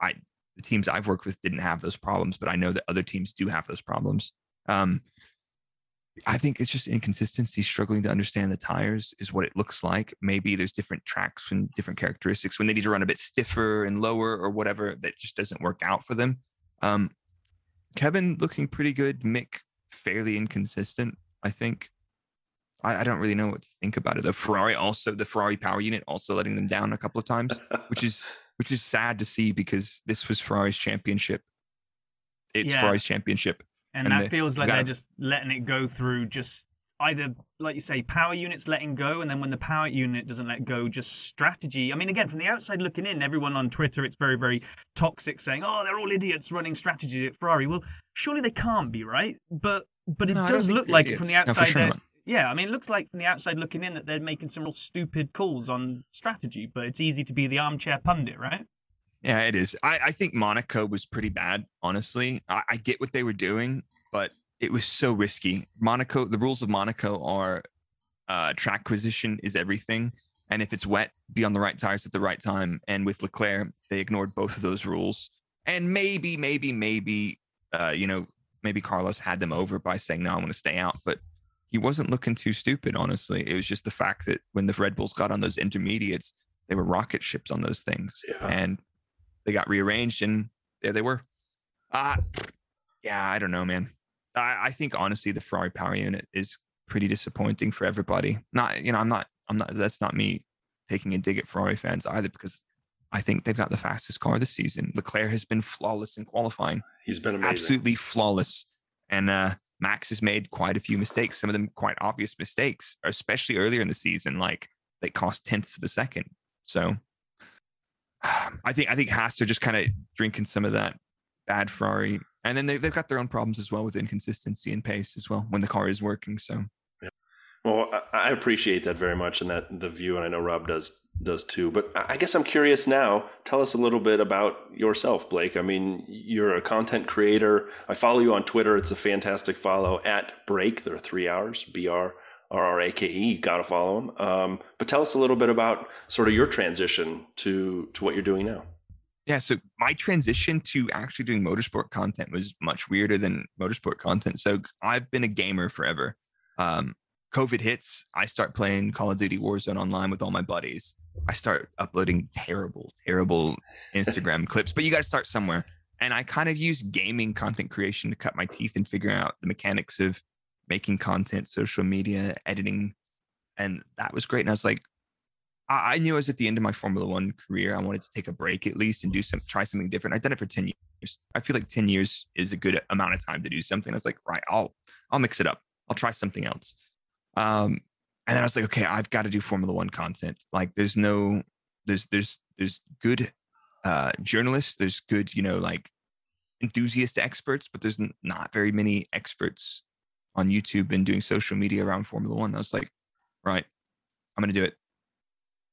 I the teams I've worked with didn't have those problems, but I know that other teams do have those problems. Um, I think it's just inconsistency, struggling to understand the tires is what it looks like. Maybe there's different tracks and different characteristics when they need to run a bit stiffer and lower or whatever that just doesn't work out for them. Um, Kevin looking pretty good. Mick fairly inconsistent. I think. I, I, don't really know what to think about it. The Ferrari also, the Ferrari power unit also letting them down a couple of times, which is [laughs] which is sad to see because this was Ferrari's championship. It's yeah. Ferrari's championship, and, and that feels like they're just letting it go through just either like you say power units letting go and then when the power unit doesn't let go just strategy. I mean again from the outside looking in everyone on twitter it's very very toxic saying oh they're all idiots running strategy at ferrari. Well surely they can't be right? But but it no, does look like idiots. from the outside no, sure yeah i mean it looks like from the outside looking in that they're making some real stupid calls on strategy but it's easy to be the armchair pundit right yeah, it is. I, I think Monaco was pretty bad, honestly. I, I get what they were doing, but it was so risky. Monaco, the rules of Monaco are uh, track position is everything. And if it's wet, be on the right tires at the right time. And with Leclerc, they ignored both of those rules. And maybe, maybe, maybe, uh, you know, maybe Carlos had them over by saying, no, I want to stay out. But he wasn't looking too stupid, honestly. It was just the fact that when the Red Bulls got on those intermediates, they were rocket ships on those things. Yeah. And they got rearranged and there they were. Uh, yeah, I don't know, man. I, I think honestly, the Ferrari power unit is pretty disappointing for everybody. Not, you know, I'm not, I'm not, that's not me taking a dig at Ferrari fans either because I think they've got the fastest car this season. Leclerc has been flawless in qualifying. He's been amazing. absolutely flawless. And uh, Max has made quite a few mistakes, some of them quite obvious mistakes, especially earlier in the season, like they cost tenths of a second. So I think I think Haas are just kind of drinking some of that bad Ferrari, and then they, they've got their own problems as well with inconsistency and pace as well when the car is working. So, yeah. well, I, I appreciate that very much and that the view, and I know Rob does does too. But I guess I'm curious now. Tell us a little bit about yourself, Blake. I mean, you're a content creator. I follow you on Twitter. It's a fantastic follow at Brrrake. There are three hours. Br R R A K E. You got to follow him. Um, but tell us a little bit about sort of your transition to to what you're doing now. Yeah, so my transition to actually doing motorsport content was much weirder than motorsport content. So I've been a gamer forever. Um, COVID hits, I start playing Call of Duty Warzone online with all my buddies. I start uploading terrible, terrible Instagram [laughs] clips, but you got to start somewhere. And I kind of use gaming content creation to cut my teeth and figure out the mechanics of making content, social media, editing. And that was great. And I was like, I, I knew I was at the end of my Formula One career. I wanted to take a break at least and do some, try something different. I've done it for 10 years. I feel like 10 years is a good amount of time to do something. I was like, right, I'll, I'll mix it up. I'll try something else. Um, and then I was like, okay, I've got to do Formula One content. Like there's no, there's, there's, there's good uh, journalists. There's good, you know, like enthusiast experts, but there's not very many experts on YouTube and doing social media around Formula One. I was like, right, I'm gonna do it.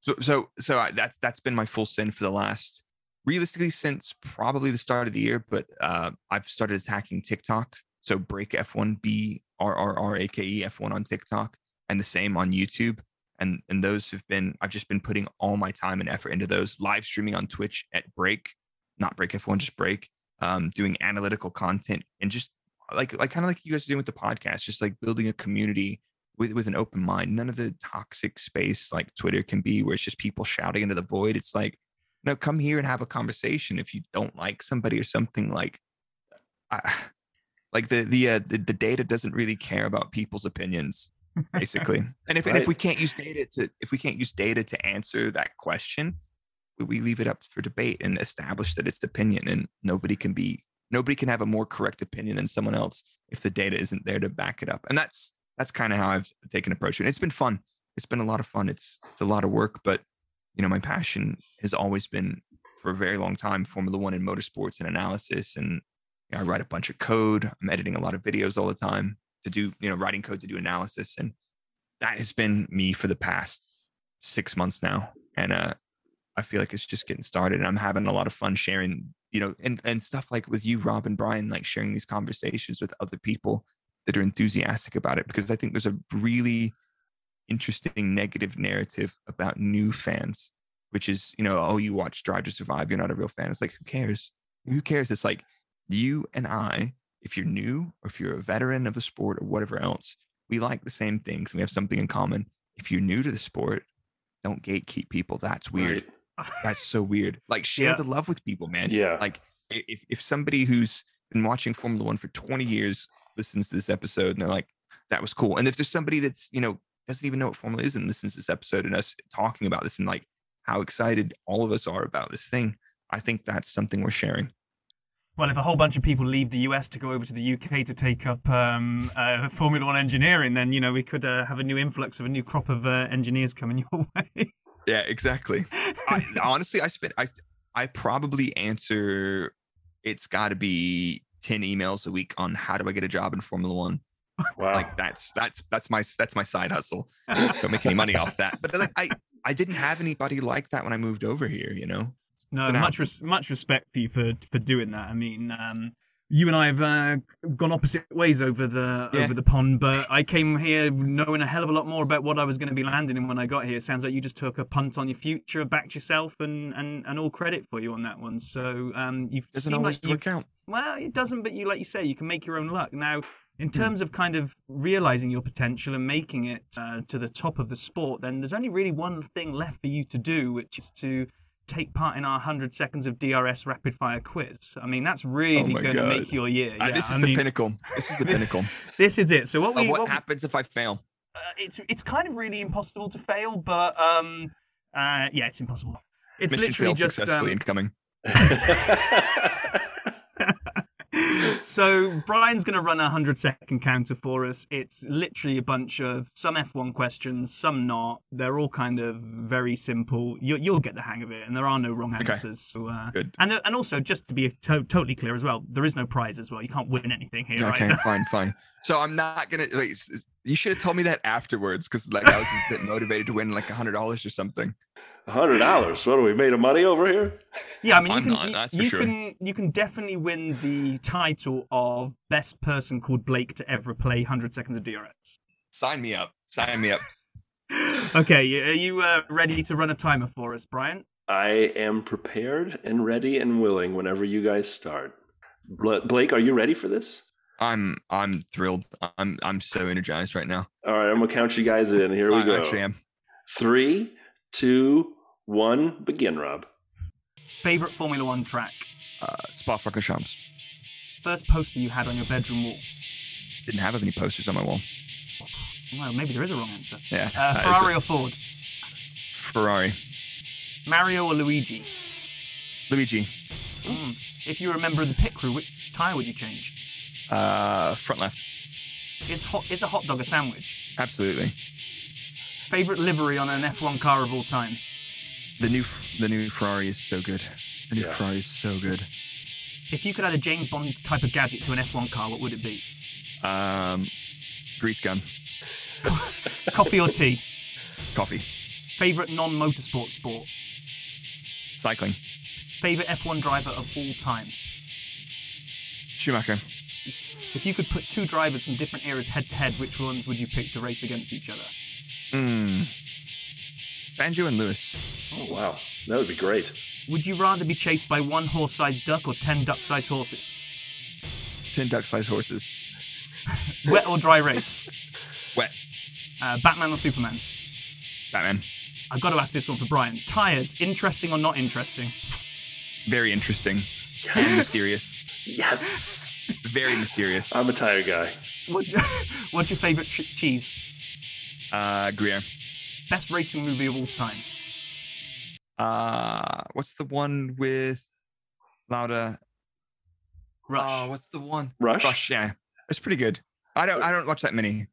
So so so I, that's that's been my full sin for the last realistically since probably the start of the year. But uh, I've started attacking TikTok. So Brrrake F1 B R R R A K E F1 on TikTok and the same on YouTube. And and those have been I've just been putting all my time and effort into those live streaming on Twitch at Brrrake, not Brrrake F1, just Brrrake. Um, doing analytical content and just like like kind of like you guys are doing with the podcast, just like building a community with with an open mind. None of the toxic space like Twitter can be, where it's just people shouting into the void. It's like, no, come here and have a conversation. If you don't like somebody or something, like, I, [sighs] like the the, uh, the the data doesn't really care about people's opinions, basically. [laughs] and if right. and if we can't use data to if we can't use data to answer that question, we leave it up for debate and establish that it's opinion, and nobody can be nobody can have a more correct opinion than someone else if the data isn't there to back it up. And that's that's kind of how I've taken approach. And it's been fun. It's been a lot of fun. It's it's a lot of work, but you know, my passion has always been for a very long time Formula One and motorsports and analysis, and you know, I write a bunch of code. I'm editing a lot of videos all the time to do you know writing code to do analysis, and that has been me for the past six months now, and uh, I feel like it's just getting started, and I'm having a lot of fun sharing you know and and stuff like with you, Rob and Brian, like sharing these conversations with other people that are enthusiastic about it because I think there's a really interesting negative narrative about new fans, which is, you know, oh, you watch Drive to Survive, you're not a real fan. It's like, who cares? Who cares? It's like you and I, if you're new or if you're a veteran of the sport or whatever else, we like the same things. We have something in common. If you're new to the sport, don't gatekeep people. That's weird. Right. That's so weird. Like [laughs] share Yeah. the love with people, man. Yeah. Like if, if somebody who's been watching Formula One for 20 years listens to this episode and they're like, that was cool. And if there's somebody that's, you know, doesn't even know what Formula is and listens to this episode and us talking about this and like how excited all of us are about this thing, I think that's something we're sharing. Well, if a whole bunch of people leave the US to go over to the UK to take up um, uh, Formula One engineering, then you know we could uh, have a new influx of a new crop of uh, engineers coming [laughs] your way. Yeah, exactly. I, [laughs] honestly, I spent I I probably answer it's got to be 10 emails a week on how do I get a job in Formula 1. Wow. Like that's that's that's my that's my side hustle. [laughs] Don't make any money off that. But like I I didn't have anybody like that when I moved over here, you know. No, But much res- much respect for you for for doing that. I mean, um, you and I have uh, gone opposite ways over the Yeah. over the pond, but I came here knowing a hell of a lot more about what I was going to be landing in when I got here. Sounds like you just took a punt on your future, backed yourself, and and, and all credit for you on that one. So um, you've Doesn't always like you've work out. well, it doesn't, but you, like you say, you can make your own luck. Now, Hmm. in terms of kind of realizing your potential and making it uh, to the top of the sport, then there's only really one thing left for you to do, which is to take part in our 100 seconds of DRS rapid fire quiz. I mean, that's really Oh my going to make your year. Uh, this is I the mean, pinnacle. [laughs] This is the pinnacle. This is it. So what we Of what what we- happens if I fail? uh, it's it's kind of really impossible to fail, but um, uh, yeah, it's impossible. It's Mission literally just successfully um, incoming. [laughs] [laughs] so Brian's going to run a 100 second counter for us. It's literally a bunch of some F1 questions, some not. They're all kind of very simple. You, you'll get the hang of it, and there are no wrong Okay. answers. So, uh, Good. and and also just to be to- totally clear as well, there is no prize as well. You can't win anything here, Okay, right? [laughs] fine, fine. So I'm not s- s- You should have told me that afterwards, because like I was a bit motivated to win like a hundred dollars or something. Hundred dollars. What are we made of money over here? Yeah, I mean, you I'm can not, you, that's for you sure. can you can definitely win the title of best person called Blake to ever play 100 seconds of DRS. Sign me up. Sign me up. [laughs] Okay, are you uh, ready to run a timer for us, Brian? I am prepared and ready and willing whenever you guys start. Bla- Blake, are you ready for this? I'm I'm thrilled. I'm I'm so energized right now. All right, I'm gonna count you guys in. Here we I go. actually am. Three, two, one. Begin, Rob. Favorite Formula One track? Uh, Spa Francorchamps. First poster you had on your bedroom wall? Didn't have any posters on my wall. Well, maybe there is a wrong answer. Yeah. Uh, Ferrari or Ford? Ferrari. Mario or Luigi? Luigi. Mm. If you were a member of the pit crew, which tyre would you change? Uh, front left. Is hot is a hot dog a sandwich? Absolutely. Favorite livery on an F1 car of all time? The new the new Ferrari is so good. The new Yeah. Ferrari is so good. If you could add a James Bond type of gadget to an F1 car, what would it be? Um, grease gun. [laughs] Coffee or tea? Coffee. Favorite non-motorsport sport? Cycling. Favorite F1 driver of all time? Schumacher. If you could put two drivers from different eras head to head, which ones would you pick to race against each other? Mm. Fangio and Lewis. Oh wow, that would be great. Would you rather be chased by one horse-sized duck or ten duck-sized horses? Ten duck-sized horses. [laughs] Wet or dry race? [laughs] Wet. Uh, Batman or Superman? Batman. I've got to ask this one for Brian. Tires, interesting or not interesting? Very interesting. And Yes. mysterious. Yes. Very mysterious. I'm a tire guy. What's your, [laughs] what's your favorite ch- cheese? Uh, Gruyere. Best racing movie of all time? Uh, what's the one with Lauda? Rush. Oh, what's the one? Rush. Rush. Yeah, it's pretty good. I don't. I don't watch that many.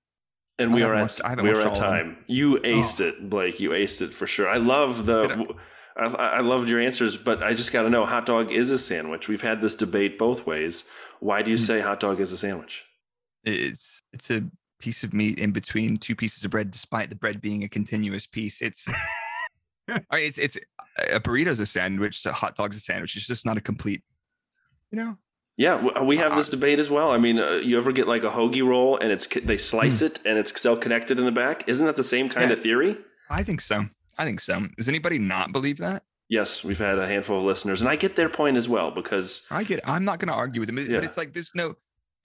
And we I are at watched- I we are at all of them. time. You aced it, Blake. You aced it for sure. I love the I, I loved your answers, but I just got to know: hot dog is a sandwich. We've had this debate both ways. Why do you say hot dog is a sandwich? It's it's a piece of meat in between two pieces of bread, despite the bread being a continuous piece. It's [laughs] I mean, it's it's a burrito's a sandwich, a hot dog's a sandwich. It's just not a complete, you know. Yeah, we have this debate as well. I mean, uh, you ever get like a hoagie roll and it's they slice it and it's still connected in the back? Isn't that the same kind Yeah. of theory? I think so. I think so. Does anybody not believe that? Yes, we've had a handful of listeners, and I get their point as well because I get. I'm not going to argue with them, but it's like there's no,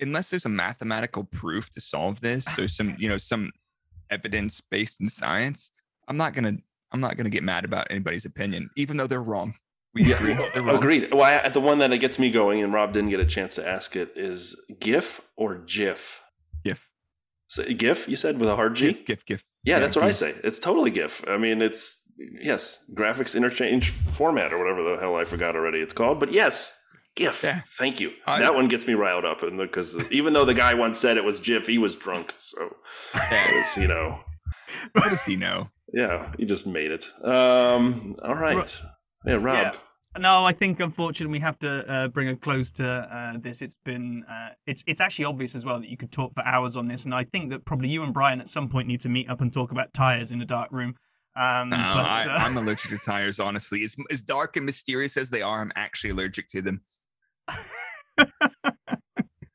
unless there's a mathematical proof to solve this, or some you know some evidence based in science. I'm not gonna. I'm not gonna get mad about anybody's opinion, even though they're wrong. We [laughs] agree. Wrong. agreed. Well, I, the one that gets me going, and Rob didn't get a chance to ask it, is GIF or GIF? GIF. So, GIF, you said with a hard G? GIF. GIF. GIF. Yeah, that's what I say. It's totally GIF. I mean, it's yes, graphics interchange format or whatever the hell I forgot already it's called. But yes, GIF. Yeah. Thank you. I- that one gets me riled up, and because even though the guy once said it was GIF, he was drunk. So [laughs] Yeah. it's, you know, What does he know? yeah, he just made it. Um, all right. Yeah, Rob. Yeah. No, I think unfortunately we have to uh, bring a close to uh, this. It's been uh, it's it's actually obvious as well that you could talk for hours on this, and I think that probably you and Brian at some point need to meet up and talk about tires in a dark room. Um, No, but, I, uh, I'm [laughs] allergic to tires. Honestly, as as dark and mysterious as they are, I'm actually allergic to them. You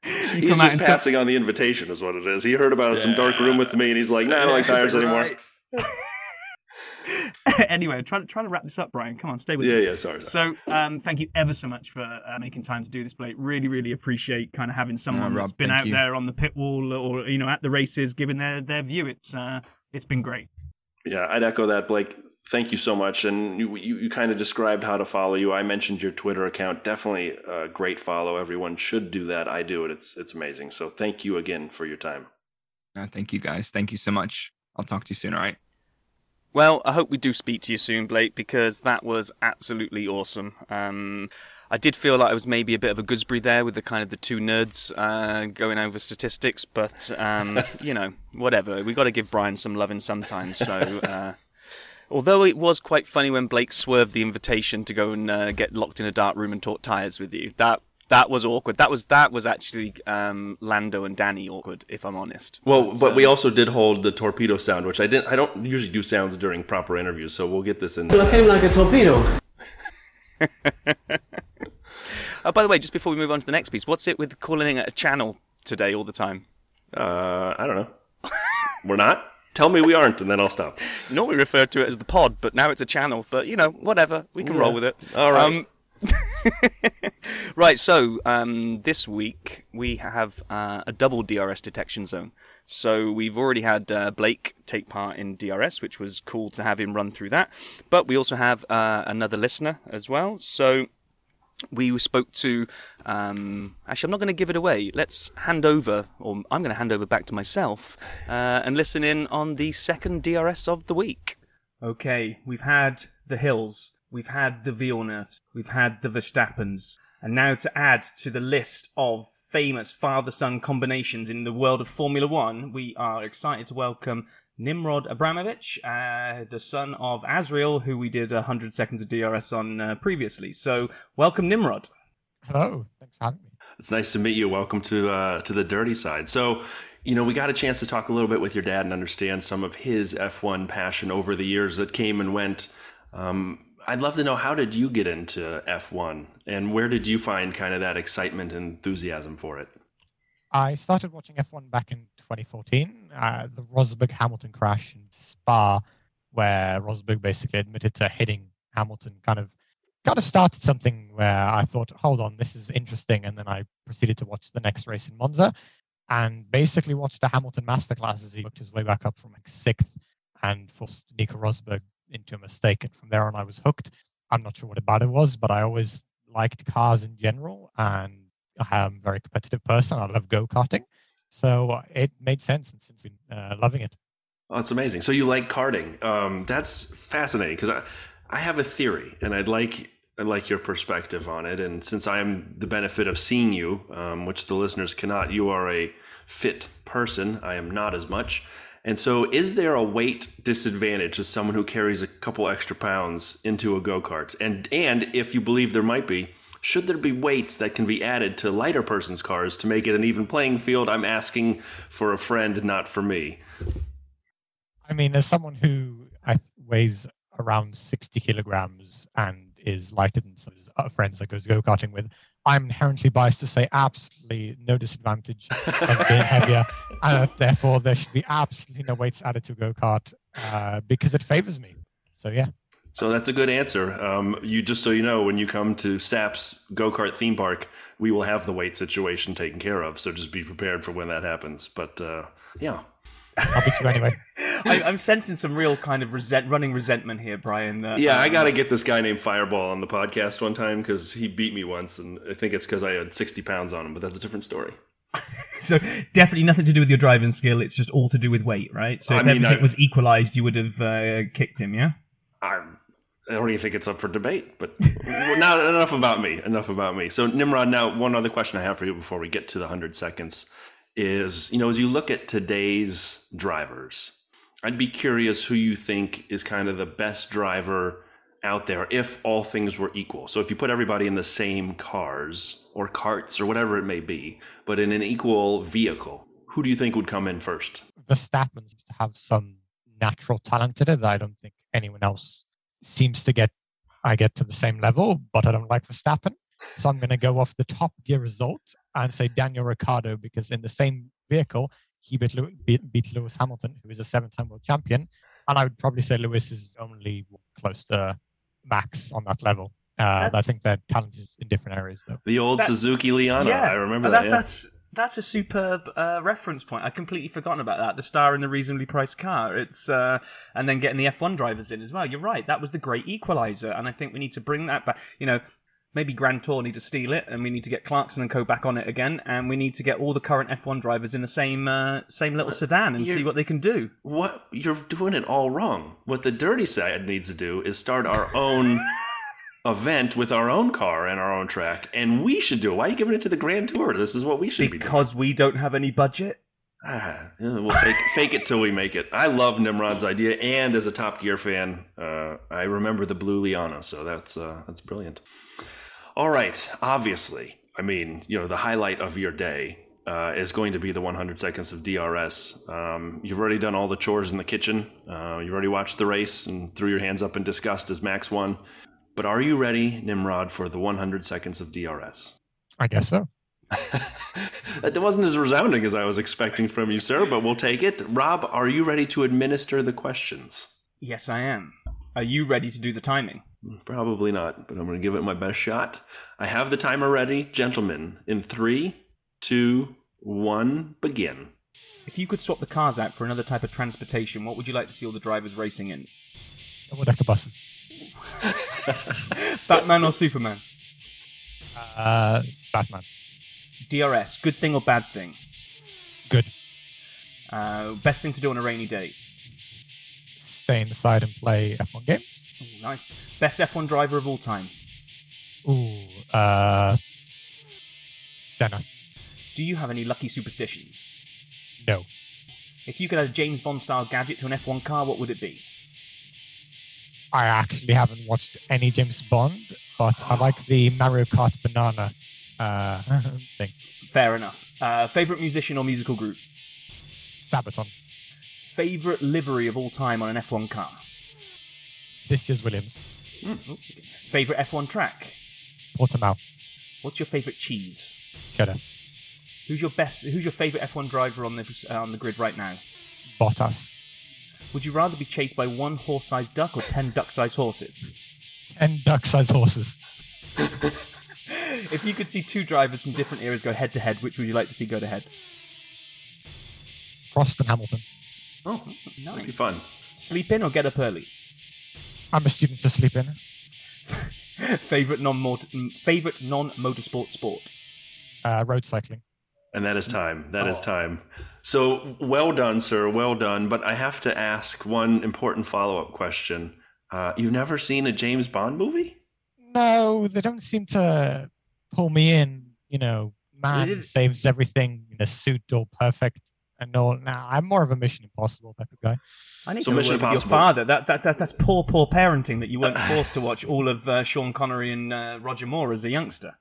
He's just in some- passing on the invitation, is what it is. He heard about some dark room with me, and he's like, "No, I don't like tires [laughs] anymore." [laughs] anyway, anyway, trying trying to wrap this up, Brian. Come on, stay with Yeah, me. yeah. Sorry. sorry. So, um, thank you ever so much for uh, making time to do this, Blake. Really, really appreciate kind of having someone Rob, that's been out you. there on the pit wall or you know at the races, giving their their view. It's uh, it's been great. Yeah, I'd echo that, Blake. Thank you so much. And you, you, you kind of described how to follow you. I mentioned your Twitter account. Definitely a great follow. Everyone should do that. I do it. It's it's amazing. So thank you again for your time. Uh, thank you guys. Thank you so much. I'll talk to you soon. All right. Well, I hope we do speak to you soon, Blake, because that was absolutely awesome. Um, I did feel like I was maybe a bit of a gooseberry there with the kind of the two nerds uh, going over statistics, but um, [laughs] you know, whatever. We got to give Brian some loving sometimes. So, uh, although it was quite funny when Blake swerved the invitation to go and uh, get locked in a dark room and talk tires with you, that that was awkward. That was that was actually um, Lando and Danny awkward, if I'm honest. Well, but, uh, we also did hold the torpedo sound, which I didn't. I don't usually do sounds during proper interviews, so we'll get this in. I came like a torpedo. [laughs] Oh, by the way, just before we move on to the next piece, what's it with calling it a channel today all the time? Uh, I don't know. We're not. Tell me we aren't, and then I'll stop. You normally referred to it as the pod, but now it's a channel. But you know, whatever, we can roll with it. All right. Um, [laughs] right. So um, this week we have uh, a double DRS detection zone. So we've already had uh, Blake take part in DRS, which was cool to have him run through that. But we also have uh, another listener as well. So we spoke to. Um, actually, I'm not going to give it away. Let's hand over, or I'm going to hand over back to myself uh, and listen in on the second DRS of the week. Okay, we've had the Hills, we've had the Villeneuves, we've had the Verstappens, and now to add to the list of famous father-son combinations in the world of Formula One, we are excited to welcome Nimrod Abramovich, uh, the son of Azriel, who we did 100 seconds of DRS on uh, previously. So, welcome, Nimrod. Hello, thanks for having me. It's nice to meet you. Welcome to uh, to the dirty side. So, you know, we got a chance to talk a little bit with your dad and understand some of his F1 passion over the years that came and went. Um, I'd love to know how did you get into F1 and where did you find kind of that excitement and enthusiasm for it? I started watching F1 back in 2014, uh, the Rosberg Hamilton crash in Spa, where Rosberg basically admitted to hitting Hamilton, kind of kind of started something where I thought, hold on, this is interesting, and then I proceeded to watch the next race in Monza, and basically watched the Hamilton masterclass as he worked his way back up from like sixth and forced Nico Rosberg into a mistake, and from there on I was hooked. I'm not sure what about it was, but I always liked cars in general, and I am a very competitive person. I love go karting, so uh, it made sense, and since been uh, loving it. Oh, it's amazing. So you like karting? Um, that's fascinating because I, I have a theory, and I'd like I'd like your perspective on it. And since I am the benefit of seeing you, um, which the listeners cannot, you are a fit person. I am not as much, And so, is there a weight disadvantage as someone who carries a couple extra pounds into a go kart? And and if you believe there might be, should there be weights that can be added to lighter persons' cars to make it an even playing field? I'm asking for a friend, not for me. I mean, as someone who I, weighs around 60 kilograms and is lighter than some of his friends that goes go karting with, I'm inherently biased to say absolutely no disadvantage [laughs] of being heavier, and therefore there should be absolutely no weights added to go kart uh, because it favors me. So yeah. So that's a good answer. Um, you just so you know, when you come to SAP's go kart theme park, we will have the weight situation taken care of. So just be prepared for when that happens. But uh, yeah, I'll beat you anyway. [laughs] I, I'm sensing some real kind of resent, running resentment here, Brian. that, yeah, I um, got to get this guy named Fireball on the podcast one time because he beat me once, and I think it's because I had sixty pounds on him. But that's a different story. [laughs] So definitely nothing to do with your driving skill. It's just all to do with weight, right? So I if mean, everything I- was equalized, you would have uh, kicked him, yeah. I'm, I don't even think it's up for debate, but not enough about me. Enough about me. So Nimrod, now one other question I have for you before we get to the hundred seconds is, you know, as you look at today's drivers, I'd be curious who you think is kind of the best driver out there if all things were equal. So if you put everybody in the same cars or carts or whatever it may be, but in an equal vehicle, who do you think would come in first? Verstappen seems to have some natural talent in it that I don't think anyone else seems to get. I get to the same level, but I don't like Verstappen. So I'm going to go off the Top Gear result and say Daniel Ricciardo because in the same vehicle he beat, Lew- beat, beat Lewis Hamilton, who is a seven-time world champion, and I would probably say Lewis is only close to Max on that level. Uh, I think their talent is in different areas though. The old That- Suzuki Liana. yeah, I remember Uh, that. yeah. That's that's a superb uh, reference point. I completely forgotten about that. The star in the reasonably priced car. It's uh, and then getting the F1 drivers in as well. You're right. That was the great equalizer, and I think we need to bring that back. You know. Maybe Grand Tour need to steal it, and we need to get Clarkson and Co back on it again, and we need to get all the current F1 drivers in the same uh, same little sedan and You're- see what they can do. what you're doing it all wrong. What the dirty side needs to do is start our own [laughs] event with our own car and our own track, and we should do it. Why are you giving it to the Grand Tour? This is what we should be. Because we don't have any budget. Ah, we'll fake, [laughs] fake it till we make it. I love Nimrod's idea, and as a Top Gear fan, uh, I remember the blue Liana, so that's uh, that's brilliant. All right, obviously, I mean, you know, the highlight of your day uh, is going to be the 100 seconds of DRS. Um, you've already done all the chores in the kitchen. Uh, you've already watched the race and threw your hands up in disgust as Max won. But are you ready, Nimrod, for the 100 seconds of DRS? I guess so. [laughs] that wasn't as resounding as I was expecting from you, sir, but we'll take it. Rob, are you ready to administer the questions? Yes, I am. Are you ready to do the timing? Probably not, but I'm going to give it my best shot. I have the timer ready. Gentlemen, in three, two, one, begin. If you could swap the cars out for another type of transportation, what would you like to see all the drivers racing in? Double decker buses. [laughs] Batman or Superman? Uh, Batman. DRS, good thing or bad thing? Good. Uh, best thing to do on a rainy day? Stay inside and play F1 games. Ooh, nice. Best F1 driver of all time? Ooh, uh, Senna. Do you have any lucky superstitions? No. If you could add a James Bond style gadget to an F1 car, what would it be? I actually haven't watched any James Bond, but I like the Mario Kart banana uh, [laughs] thing. Fair enough. Uh, favorite musician or musical group? Sabaton. Favorite livery of all time on an F1 car? This year's Williams. Favorite F1 track? Portimao. What's your favorite cheese? Cheddar. Who's your best? Who's your favorite F1 driver on the uh, on the grid right now? Bottas. Would you rather be chased by one horse-sized duck or ten duck-sized horses? And duck-sized horses. [laughs] If you could see two drivers from different eras go head-to-head, which would you like to see go to head? Prost and Hamilton. Oh, Nice. that'd be fun. Sleep in or get up early? I'm a student to sleep in. [laughs] favorite non favorite non-motorsport sport? Uh, road cycling. And that is time. That is Oh. time. So well done, sir. Well done. But I have to ask one important follow up question. Uh, you've never seen a James Bond movie? No, they don't seem to pull me in. You know, man saves everything in a suit, all perfect. and no, nah, I'm more of a Mission Impossible type of guy. I need So to Mission Mission your father. That, that, that, that's poor, poor parenting that you weren't [laughs] forced to watch all of uh, Sean Connery and uh, Roger Moore as a youngster.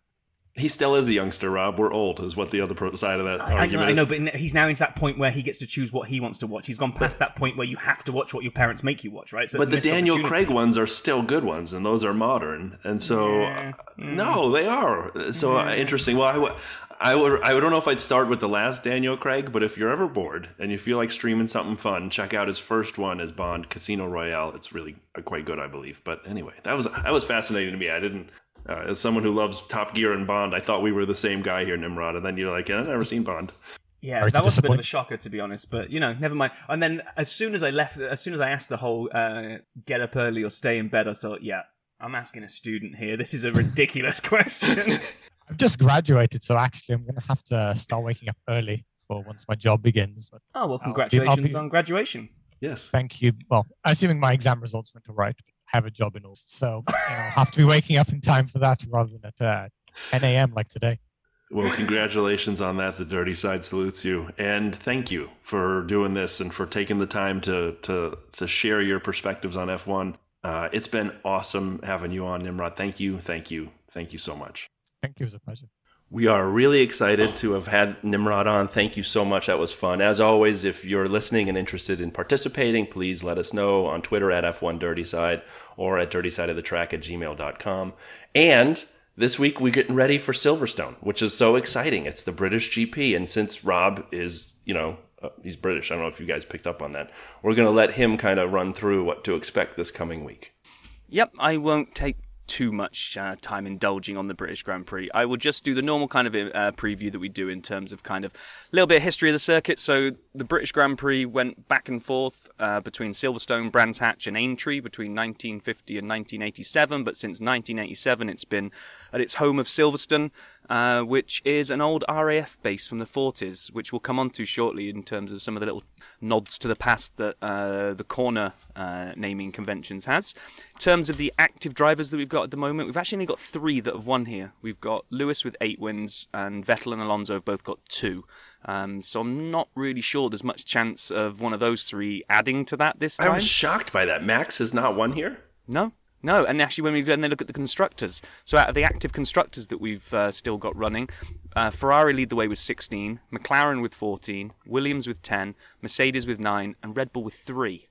He still is a youngster, Rob. We're old, is what the other pro- side of that I, I know, argument I know, but he's now into that point where he gets to choose what he wants to watch. He's gone past that point where you have to watch what your parents make you watch, right? So but the Daniel. Craig ones are still good ones, and those are modern. And so, Yeah. uh, no, they are. So uh, interesting. Well, I would, I would, I don't know if I'd start with the last Daniel Craig, but if you're ever bored and you feel like streaming something fun, check out his first one as Bond, Casino Royale. It's really uh, quite good, I believe. But anyway, that was that was fascinating to me. I didn't. Uh, as someone who loves Top Gear and Bond, I thought we were the same guy here, Nimrod. And then you're like, I've never seen Bond. Yeah, Sorry that was a bit of a shocker to be honest, but you know, never mind. And then as soon as I left, as soon as I asked the whole uh, "get up early or stay in bed," I thought, yeah, I'm asking a student here. This is a ridiculous [laughs] question. I've just graduated, so actually I'm gonna have to start waking up early for once my job begins. But oh well, I'll be- congratulations I'll be- on graduation. Yes. thank you. Well, assuming my exam results went all right, I have a job in August, so you know, have to be waking up in time for that rather than at uh, 10 a.m. like today. Well, congratulations on that. The Dirty Side salutes you, and thank you for doing this and for taking the time to to to share your perspectives on F1. Uh, it's been awesome having you on, Nimrod. Thank you, thank you, thank you so much. Thank you. It was a pleasure. We are really excited to have had Nimrod on. Thank you so much. That was fun. As always, if you're listening and interested in participating, please let us know on Twitter at F1 Dirty Side or at dirtysideofthetrack at gmail.com. And this week we're getting ready for Silverstone, which is so exciting. It's the British GP. And since Rob is, you know, uh, he's British, I don't know if you guys picked up on that, we're going to let him kind of run through what to expect this coming week. Yep, I won't take too much uh, time indulging on the British Grand Prix. I will just do the normal kind of uh, preview that we do in terms of kind of a little bit of history of the circuit. So the British Grand Prix went back and forth uh, between Silverstone, Brands Hatch, and Aintree between 1950 and 1987. But since 1987, it's been at its home of Silverstone, uh, which is an old RAF base from the 40s, which we'll come on to shortly in terms of some of the little nods to the past that uh, the corner uh, naming conventions has. In terms of the active drivers that we've got at the moment, we've actually only got three that have won here. We've got Lewis with eight wins, and Vettel and Alonso have both got two. Um, so I'm not really sure there's much chance of one of those three adding to that this time. I time. was shocked by that. Max has not won here. No, no. And actually, when we then look at the constructors, so out of the active constructors that we've uh, still got running, uh, Ferrari lead the way with 16, McLaren with 14, Williams with 10, Mercedes with 9, and Red Bull with 3.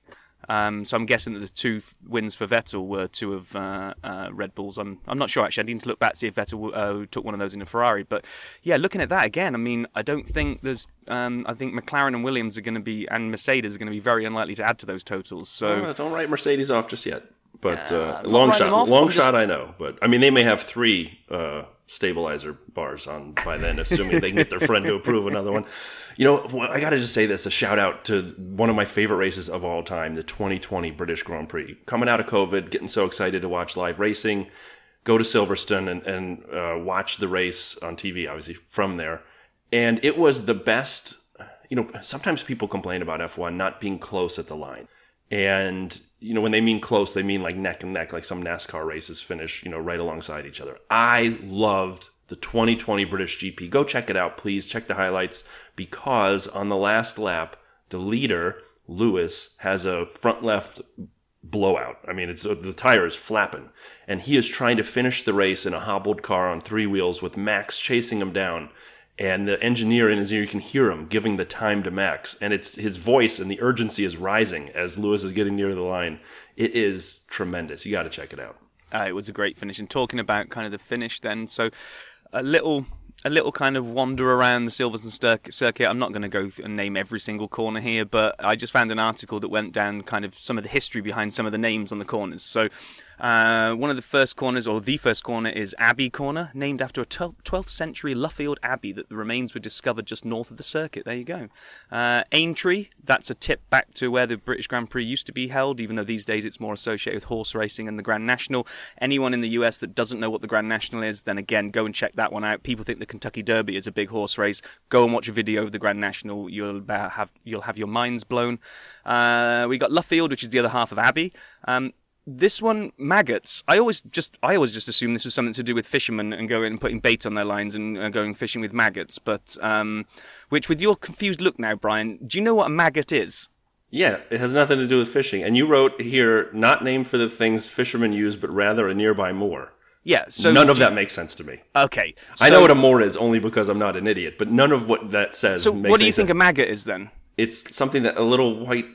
Um, so I'm guessing that the two f- wins for Vettel were two of uh, uh, Red Bulls. I'm I'm not sure actually. I need to look back to see if Vettel uh, took one of those in a Ferrari. But yeah, looking at that again, I mean, I don't think there's. Um, I think McLaren and Williams are going to be and Mercedes are going to be very unlikely to add to those totals. So Uh, don't write Mercedes off just yet. But Yeah, uh, long shot, long I'm just- shot. I know, but I mean, they may have three uh, stabilizer bars on by then, assuming they can get their friend to approve another one. You know, I got to just say this: a shout out to one of my favorite races of all time, the 2020 British Grand Prix. Coming out of COVID, getting so excited to watch live racing. Go to Silverstone and, and uh, watch the race on TV, obviously from there, and it was the best. You know, sometimes people complain about F1 not being close at the line. And, you know, when they mean close, they mean like neck and neck, like some NASCAR races finish, you know, right alongside each other. I loved the 2020 British GP. Go check it out, please. Check the highlights because on the last lap, the leader, Lewis, has a front left blowout. I mean, it's the tire is flapping, and he is trying to finish the race in a hobbled car on three wheels with Max chasing him down. And the engineer in his ear, you can hear him giving the time to Max, and it's his voice and the urgency is rising as Lewis is getting near the line. It is tremendous. You got to check it out. Uh, it was a great finish. And talking about kind of the finish, then so a little. A little kind of wander around the Silverstone cir- circuit. I'm not going to go and name every single corner here, but I just found an article that went down kind of some of the history behind some of the names on the corners. So, uh, one of the first corners, or the first corner, is Abbey Corner, named after a 12th century Luffield Abbey that the remains were discovered just north of the circuit. There you go. Uh, Aintree, that's a tip back to where the British Grand Prix used to be held, even though these days it's more associated with horse racing and the Grand National. Anyone in the US that doesn't know what the Grand National is, then again, go and check that one out. People think the Kentucky Derby is a big horse race. Go and watch a video of the Grand National. You'll have you'll have your minds blown. Uh, we got Luffield, which is the other half of Abbey. Um, this one, maggots. I always just I always just assumed this was something to do with fishermen and going and putting bait on their lines and uh, going fishing with maggots. But um, which, with your confused look now, Brian, do you know what a maggot is? Yeah, it has nothing to do with fishing. And you wrote here, not named for the things fishermen use, but rather a nearby moor. Yeah. So none of you- that makes sense to me. Okay. I know what a moor is only because I'm not an idiot, but none of what that says. So what do you think sense. a maggot is then? It's something that a little white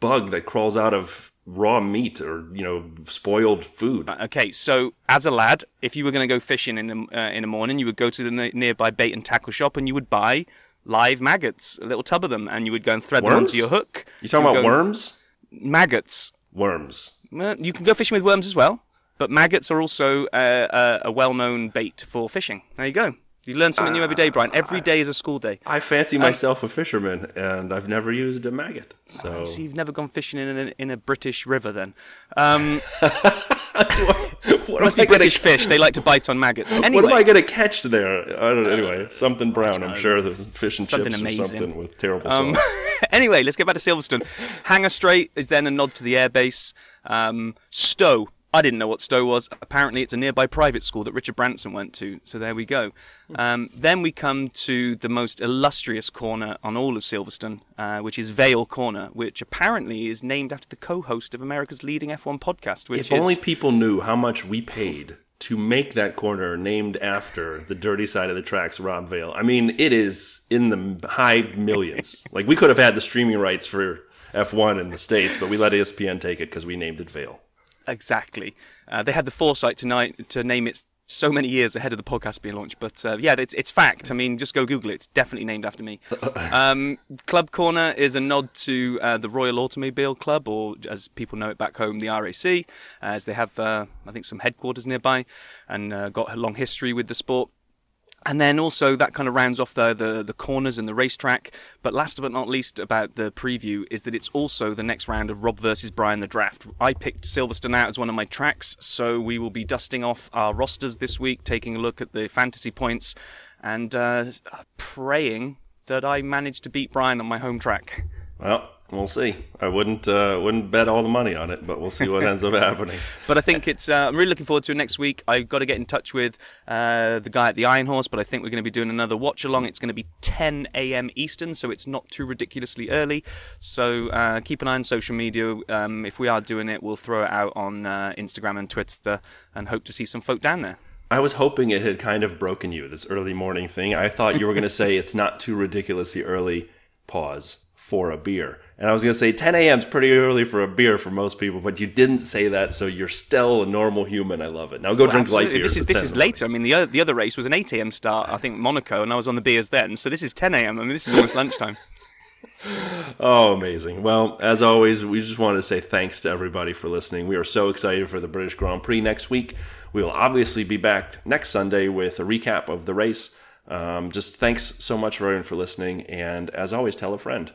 bug that crawls out of raw meat or you know spoiled food. Okay, so as a lad, if you were going to go fishing in the uh, in the morning, you would go to the ne- nearby bait and tackle shop and you would buy live maggots, a little tub of them, and you would go and thread them onto your hook. You talking about worms? Maggots. Worms. Well, you can go fishing with worms as well, but maggots are also uh, a, a well-known bait for fishing. There you go. You learn something new every day, Brian. Every day is a school day. I fancy myself a fisherman, and I've never used a maggot. So So you've never gone fishing in a, in a British river, then? Um, [laughs] what must be I gonna British fish. They like to bite on maggots. Anyway, What am I going to catch there? I don't know. Anyway, something brown. I'm sure there's fish and Something chips amazing. or something with terrible Um, sauce. [laughs] anyway, let's get back to Silverstone. Hangar Straight is then a nod to the airbase. Um, Stowe. I didn't know what Stowe was. Apparently, it's a nearby private school that Richard Branson went to. So there we go. Um, then we come to the most illustrious corner on all of Silverstone, uh, which is Vale Corner, which apparently is named after the co-host of America's leading F1 podcast. Which If is only people knew how much we paid to make that corner named after the dirty side of the tracks, Rob Vale. I mean, it is in the high millions. [laughs] like we could have had the streaming rights for F1 in the states, but we let ESPN take it because we named it Vale. Exactly. Uh, they had the foresight tonight to name it so many years ahead of the podcast being launched. But uh, yeah, it's, it's fact. I mean, just go Google it. It's definitely named after me. [laughs] Um, Club Corner is a nod to uh, the Royal Automobile Club, or as people know it back home, the RAC, as they have, uh, I think, some headquarters nearby and uh, got a long history with the sport. And then also that kind of rounds off the, the the corners and the racetrack. But last but not least about the preview is that it's also the next round of Rob versus Brian the draft. I picked Silverstone out as one of my tracks, so we will be dusting off our rosters this week, taking a look at the fantasy points, and uh, praying that I manage to beat Brian on my home track. Well, we'll see. I wouldn't uh, wouldn't bet all the money on it, but we'll see what ends up [laughs] happening. But I think it's. Uh, I'm really looking forward to it next week. I've got to get in touch with uh, the guy at the Iron Horse, but I think we're going to be doing another watch along. It's going to be 10 a.m. Eastern, so it's not too ridiculously early. So uh, keep an eye on social media. Um, if we are doing it, we'll throw it out on uh, Instagram and Twitter, and hope to see some folk down there. I was hoping it had kind of broken you, this early morning thing. I thought you were going [laughs] to say it's not too ridiculously early, pause, for a beer. And I was going to say 10 a.m. is pretty early for a beer for most people, but you didn't say that, so you're still a normal human. I love it. Now go drink light Absolutely. beers. This is this is in the morning. later. I mean, the other, the other race was an 8 a.m. start. I think Monaco, and I was on the beers then. So this is 10 a.m. I mean, this is almost lunchtime. [laughs] [laughs] Oh, amazing. Well, as always, we just wanted to say thanks to everybody for listening. We are so excited for the British Grand Prix next week. We will obviously be back next Sunday with a recap of the race. Um, just thanks so much, everyone, for listening. And as always, tell a friend.